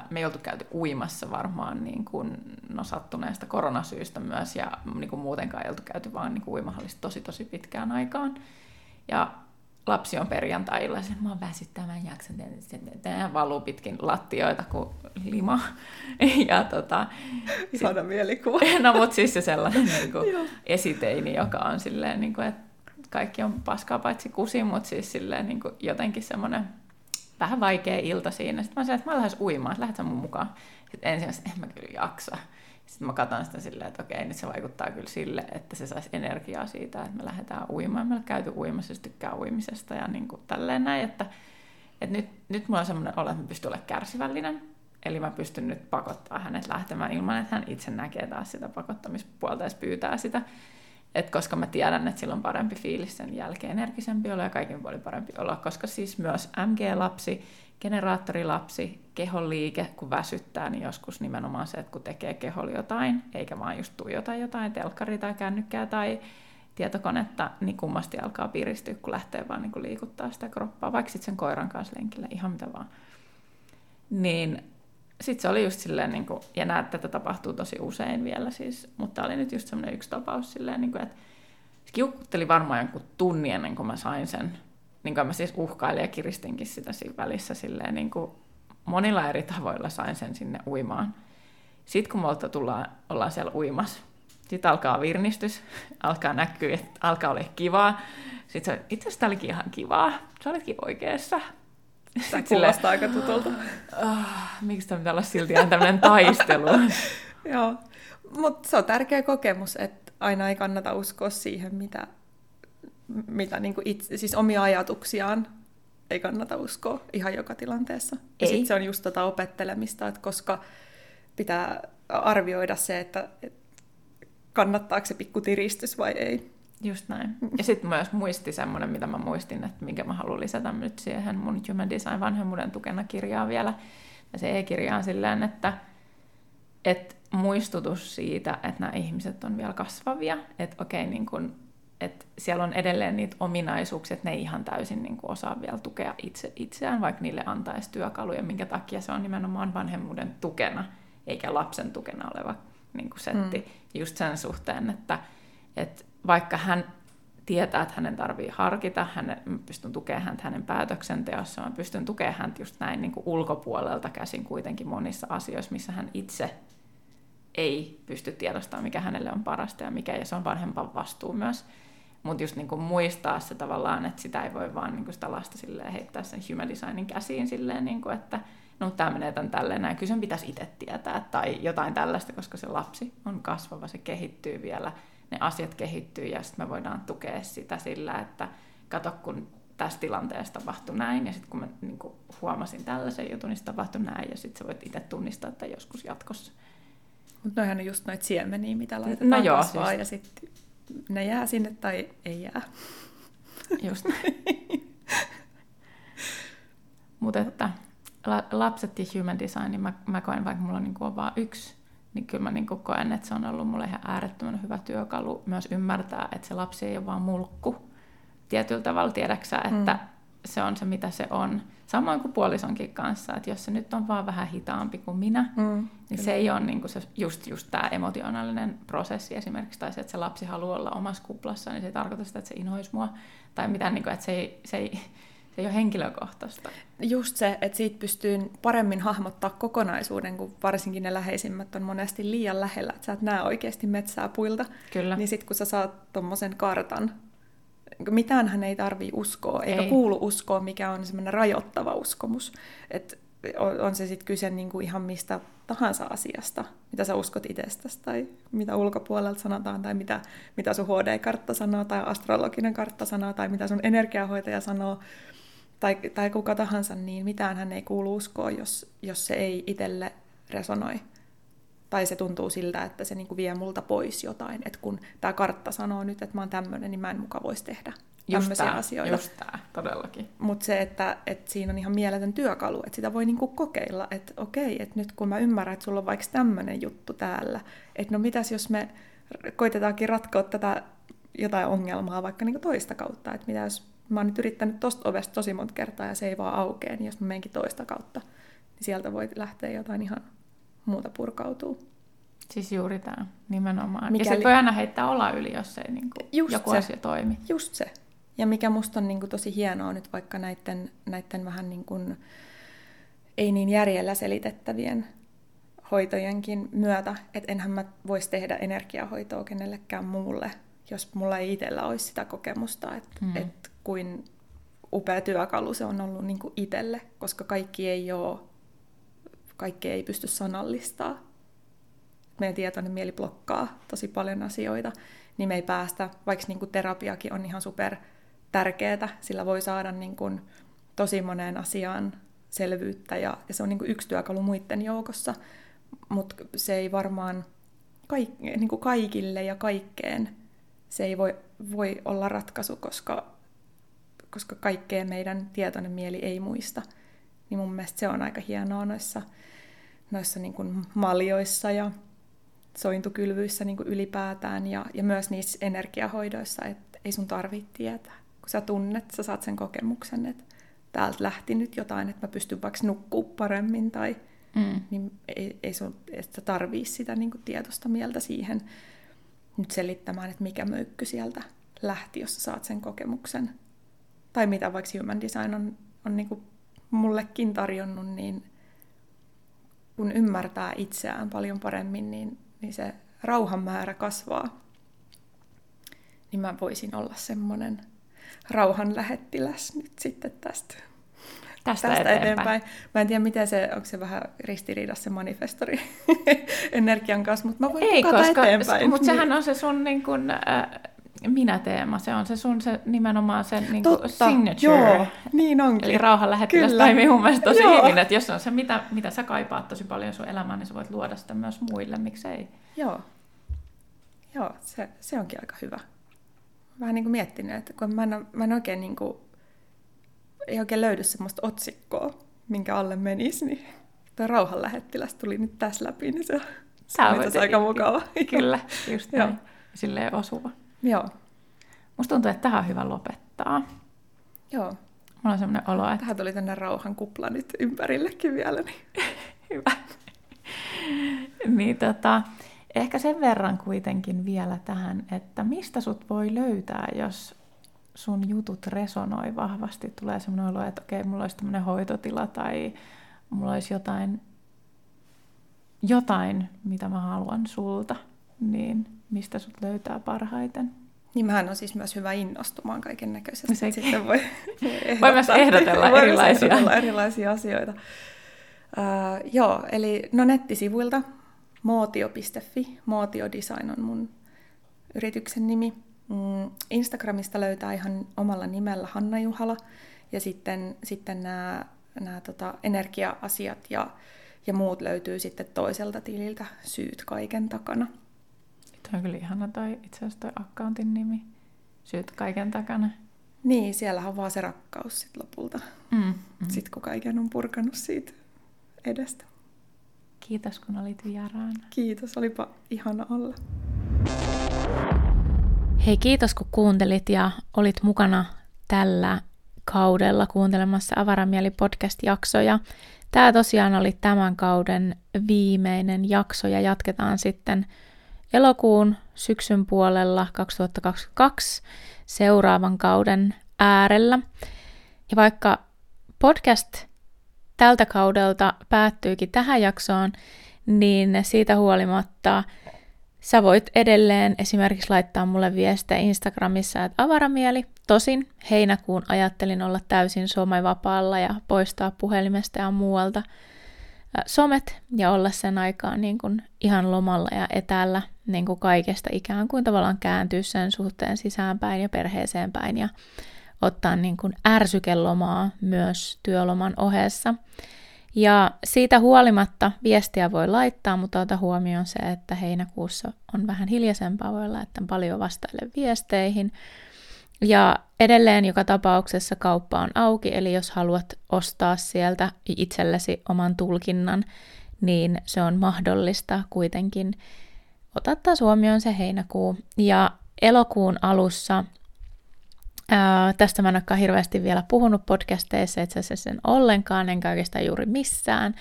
me ei oltu käyty uimassa varmaan niin kuin, no, sattuneesta koronasyistä myös ja niin kuin muutenkaan ei oltu käyty vaan niin kuin uimahallista tosi tosi pitkään aikaan. Ja lapsi on perjantai sen mä oon väsyttää, mä en jaksa, tämä valuu pitkin lattioita kuin lima. *laughs* ja tota, Ihana sit, mielikuva. *laughs* no mut siis se sellainen *laughs* niin kuin esiteini, joka on silleen, niin kuin, että kaikki on paskaa paitsi kusi, mutta siis silleen niin kuin jotenkin semmoinen vähän vaikea ilta siinä. Sitten mä sanoin, että mä lähden uimaan, että lähdet mun mukaan. Sitten ensin en mä kyllä jaksa. Sitten mä katson sitä silleen, että okei, nyt se vaikuttaa kyllä sille, että se saisi energiaa siitä, että me lähdetään uimaan. Me ollaan käyty uimassa, jos tykkää uimisesta ja niin kuin tälleen näin, että, että nyt, nyt mulla on semmoinen olo, että mä pystyn olemaan kärsivällinen. Eli mä pystyn nyt pakottaa hänet lähtemään ilman, että hän itse näkee taas sitä pakottamispuolta ja pyytää sitä. Et koska mä tiedän, että sillä on parempi fiilis sen jälkeen, energisempi olo ja kaikin puolin parempi olo, koska siis myös MG-lapsi generaattorilapsi, kehon liike, kun väsyttää, niin joskus nimenomaan se, että kun tekee keholla jotain, eikä vaan just tuijota jotain, telkkari tai kännykkää tai tietokonetta, niin kummasti alkaa piristyä, kun lähtee vaan niin kuin liikuttaa sitä kroppaa, vaikka sitten sen koiran kanssa lenkillä, ihan mitä vaan. Niin sitten se oli just silleen, niin kuin, ja näet, tätä tapahtuu tosi usein vielä siis, mutta oli nyt just semmoinen yksi tapaus silleen, niin kuin, että se kiukutteli varmaan jonkun tunnin ennen kuin mä sain sen niin kuin mä siis uhkailin ja kiristinkin sitä siinä välissä silleen, niin kuin monilla eri tavoilla sain sen sinne uimaan. Sitten kun me tullaan, ollaan siellä uimassa, sitten alkaa virnistys, *laughs* alkaa näkyä, että alkaa olla kivaa. Sitten se, itse asiassa olikin ihan kivaa, sä olitkin oikeassa. Tämä kuulostaa aika tutulta. Oh, miksi tämä pitää olla silti ihan tämmöinen taistelu? *laughs* Joo, mutta se on tärkeä kokemus, että aina ei kannata uskoa siihen, mitä mitä niin kuin itse, siis omia ajatuksiaan ei kannata uskoa ihan joka tilanteessa. Ei. Ja sitten se on just tota opettelemista, että koska pitää arvioida se, että, kannattaako se pikku tiristys vai ei. Just näin. Ja sitten myös muisti semmoinen, mitä mä muistin, että minkä mä haluan lisätä nyt siihen mun Human Design vanhemmuuden tukena kirjaa vielä. Ja se e-kirja on silleen, että, että muistutus siitä, että nämä ihmiset on vielä kasvavia. Että okei, niin kun että siellä on edelleen niitä ominaisuuksia, että ne ei ihan täysin niin kuin osaa vielä tukea itse, itseään, vaikka niille antaisi työkaluja, minkä takia se on nimenomaan vanhemmuuden tukena, eikä lapsen tukena oleva niin kuin setti. Mm. Just sen suhteen, että, että vaikka hän tietää, että hänen tarvii harkita, hänen, mä pystyn tukemaan häntä hänen päätöksenteossa, mä pystyn tukemaan häntä just näin niin kuin ulkopuolelta käsin kuitenkin monissa asioissa, missä hän itse ei pysty tiedostamaan, mikä hänelle on parasta ja mikä, ja se on vanhempan vastuu myös. Mutta just niin kuin muistaa se tavallaan, että sitä ei voi vaan niin kuin sitä lasta silleen heittää sen human designin käsiin silleen, niin kuin, että no tämä menee tämän tälleen näin. Kyllä sen pitäisi itse tietää tai jotain tällaista, koska se lapsi on kasvava, se kehittyy vielä, ne asiat kehittyy ja sitten me voidaan tukea sitä sillä, että kato kun tässä tilanteessa tapahtui näin, ja sitten kun mä niin kuin huomasin tällaisen jutun, niin se tapahtui näin, ja sitten sä voit itse tunnistaa, että joskus jatkossa. Mutta noihän on just noita siemeniä, mitä laitetaan No joo, kasvaa, siis- ja sitten ne jää sinne tai ei jää. Just *laughs* Mutta että la, lapset ja human design, niin mä, mä koen, vaikka mulla niinku on vain yksi, niin kyllä mä niinku koen, että se on ollut mulle ihan äärettömän hyvä työkalu myös ymmärtää, että se lapsi ei ole vaan mulkku. Tietyllä tavalla tiedäksä, että mm. se on se, mitä se on. Samoin kuin puolisonkin kanssa, että jos se nyt on vaan vähän hitaampi kuin minä, Mm, niin se ei ole niinku se, just, just tämä emotionaalinen prosessi esimerkiksi, tai se, että se lapsi haluaa olla omassa kuplassa, niin se ei tarkoita sitä, että se inhoisi mua, tai mitään, niinku, että se ei, se, ei, se ei ole henkilökohtaista. Just se, että siitä pystyy paremmin hahmottaa kokonaisuuden, kun varsinkin ne läheisimmät on monesti liian lähellä, että sä et näe oikeasti metsää puilta. Kyllä. Niin sitten kun sä saat tuommoisen kartan, mitään hän ei tarvii uskoa, eikä Ei. kuulu uskoa, mikä on semmoinen rajoittava uskomus. Että on, on se sitten kyse niinku ihan mistä tahansa asiasta, mitä sä uskot itsestäsi, tai mitä ulkopuolelta sanotaan, tai mitä, mitä sun HD-kartta sanoo, tai astrologinen kartta sanoo, tai mitä sun energiahoitaja sanoo, tai, tai kuka tahansa, niin mitään hän ei kuulu uskoa, jos, jos se ei itselle resonoi. Tai se tuntuu siltä, että se niinku vie multa pois jotain. Että kun tämä kartta sanoo nyt, että mä oon tämmöinen, niin mä en muka voisi tehdä tämmöisiä tää, asioita. Just tää, todellakin. Mutta se, että, että siinä on ihan mieletön työkalu, että sitä voi niinku kokeilla, että okei, että nyt kun mä ymmärrän, että sulla on vaikka tämmöinen juttu täällä, että no mitäs jos me koitetaankin ratkoa tätä jotain ongelmaa vaikka niinku toista kautta, että mitä jos mä oon nyt yrittänyt tosta ovesta tosi monta kertaa ja se ei vaan aukee, niin jos mä menenkin toista kautta, niin sieltä voi lähteä jotain ihan muuta purkautuu. Siis juuri tämä, nimenomaan. Mikäli- Ja sitten voi aina heittää olla yli, jos ei niin kuin, Just joku se. asia toimi. Just se. Ja mikä musta on niin kuin tosi hienoa nyt vaikka näiden, näiden vähän niin kuin, ei niin järjellä selitettävien hoitojenkin myötä, että enhän mä voisi tehdä energiahoitoa kenellekään muulle, jos mulla ei itsellä olisi sitä kokemusta, että Mm. et kuin upea työkalu se on ollut niin kuin itselle, koska kaikki ei ole, kaikki ei pysty sanallistaa. Meidän tietoinen mieli blokkaa tosi paljon asioita, niin me ei päästä, vaikka niin kuin terapiakin on ihan super tärkeää, sillä voi saada niin kuin tosi moneen asiaan selvyyttä ja, ja se on niin kuin yksi työkalu muiden joukossa, mutta se ei varmaan kaik, niin kuin kaikille ja kaikkeen se ei voi, voi olla ratkaisu, koska, koska kaikkea meidän tietoinen mieli ei muista. Niin mun mielestä se on aika hienoa noissa, noissa niin kuin maljoissa ja sointukylvyissä niin kuin ylipäätään ja, ja myös niissä energiahoidoissa, että ei sun tarvitse tietää. Kun sä tunnet, sä saat sen kokemuksen, että täältä lähti nyt jotain, että mä pystyn vaikka nukkuu paremmin tai Mm. niin ei, ei sun et sä tarvii sitä niin kuin tietoista mieltä siihen nyt selittämään, että mikä möykky sieltä lähti, jos sä saat sen kokemuksen. Tai mitä vaikka Human Design on, on niin kuin mullekin tarjonnut, niin kun ymmärtää itseään paljon paremmin, niin, niin se rauhan määrä kasvaa. Niin mä voisin olla semmoinen rauhan lähettiläs nyt sitten tästä Tästä, tästä eteenpäin. eteenpäin. Mä en tiedä, miten se, onko se vähän ristiriidassa se manifestori *laughs* energian kanssa, mutta mä voin Ei, koska, eteenpäin. mutta sehän on se sun niin kuin, äh, minä-teema, se on se sun se, nimenomaan se niin Totta, signature. joo, niin onkin. Eli rauhan lähettiläs toimii mun mielestä tosi Joo. hyvin, että jos on se, mitä, mitä sä kaipaat tosi paljon sun elämään, niin sä voit luoda sitä myös muille, miksei. Joo, Joo se, se onkin aika hyvä. Vähän niin kuin miettinyt, että kun mä en, mä en oikein niin kuin, ei oikein löydy semmoista otsikkoa, minkä alle menisi, niin tuo rauhan lähettiläs tuli nyt tässä läpi, niin se on, se on aika mukava. Kyllä, *laughs* just näin. Silleen osuva. Joo, Musta tuntuu, että tähän on hyvä lopettaa. joo. Mulla on semmoinen olo, että Tähän tuli tänne rauhan kupla nyt ympärillekin vielä. Niin. *laughs* Hyvä. niin tota, ehkä sen verran kuitenkin vielä tähän, että mistä sut voi löytää, jos sun jutut resonoi vahvasti. Tulee semmoinen olo, että okei, mulla olisi tämmöinen hoitotila tai mulla olisi jotain, jotain, mitä mä haluan sulta. Niin mistä sut löytää parhaiten? Niin mähän on siis myös hyvä innostumaan kaiken näköisestä. Sekin. Sitten voi, *laughs* Voi myös ehdotella voi erilaisia. ehdotella erilaisia asioita. Uh, joo, eli no nettisivuilta mootio.fi, Mootio Design on mun yrityksen nimi. Mm, Instagramista löytää ihan omalla nimellä Hanna Juhala ja sitten, sitten nämä, nämä tota, energia-asiat ja, ja muut löytyy sitten toiselta tililtä Syyt kaiken takana. Tuo on kyllä ihana toi itse asiassa toi accountin nimi. Syyt kaiken takana. Niin, siellä on vaan se rakkaus sit lopulta. Mm, mm. Sitten kun kaiken on purkanut siitä edestä. Kiitos kun olit vieraana. Kiitos, olipa ihana olla. Hei, kiitos kun kuuntelit ja olit mukana tällä kaudella kuuntelemassa Avaramieli podcast-jaksoja. Tämä tosiaan oli tämän kauden viimeinen jakso ja jatketaan sitten elokuun syksyn puolella 2022 seuraavan kauden äärellä. Ja vaikka podcast tältä kaudelta päättyykin tähän jaksoon, niin siitä huolimatta sä voit edelleen esimerkiksi laittaa mulle viestejä Instagramissa, että avaramieli. Tosin heinäkuun ajattelin olla täysin somevapaalla ja poistaa puhelimesta ja muualta somet ja olla sen aikaan niin kuin ihan lomalla ja etäällä niin kuin kaikesta ikään kuin tavallaan kääntyä sen suhteen sisäänpäin ja perheeseen päin ja ottaa niin kuin ärsykelomaa myös työloman ohessa. Ja siitä huolimatta viestiä voi laittaa, mutta ota huomioon se, että heinäkuussa on vähän hiljaisempaa, voi olla, että paljon vastaille viesteihin. Ja edelleen joka tapauksessa kauppa on auki, eli jos haluat ostaa sieltä itsellesi oman tulkinnan, niin se on mahdollista kuitenkin. Ota taas huomioon se heinäkuu. Ja elokuun alussa Ää, tästä mä en olekaan hirveästi vielä puhunut podcasteissa, itse asiassa sen ollenkaan, enkä oikeastaan juuri missään,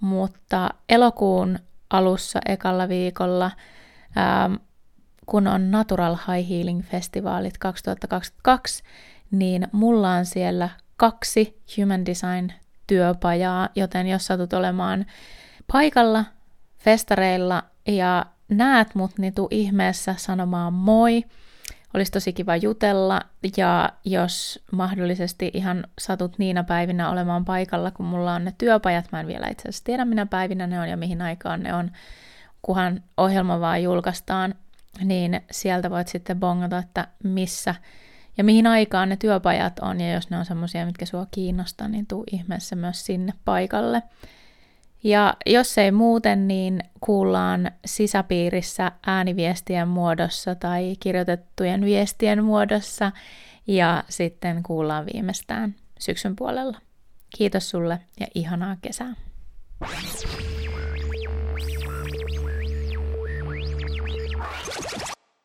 mutta elokuun alussa ekalla viikolla, ää, kun on Natural High Healing Festivaalit 2022, niin mulla on siellä kaksi Human Design työpajaa, joten jos satut olemaan paikalla festareilla ja näet mut, niin tuu ihmeessä sanomaan moi. Olisi tosi kiva jutella ja jos mahdollisesti ihan satut niinä päivinä olemaan paikalla, kun mulla on ne työpajat, mä en vielä itse asiassa tiedä minä päivinä ne on ja mihin aikaan ne on, kunhan ohjelma vaan julkaistaan, niin sieltä voit sitten bongata, että missä ja mihin aikaan ne työpajat on, ja jos ne on semmoisia, mitkä sua kiinnostaa, niin tuu ihmeessä myös sinne paikalle. Ja jos ei muuten, niin kuullaan sisäpiirissä ääniviestien muodossa tai kirjoitettujen viestien muodossa ja sitten kuullaan viimeistään syksyn puolella. Kiitos sulle ja ihanaa kesää.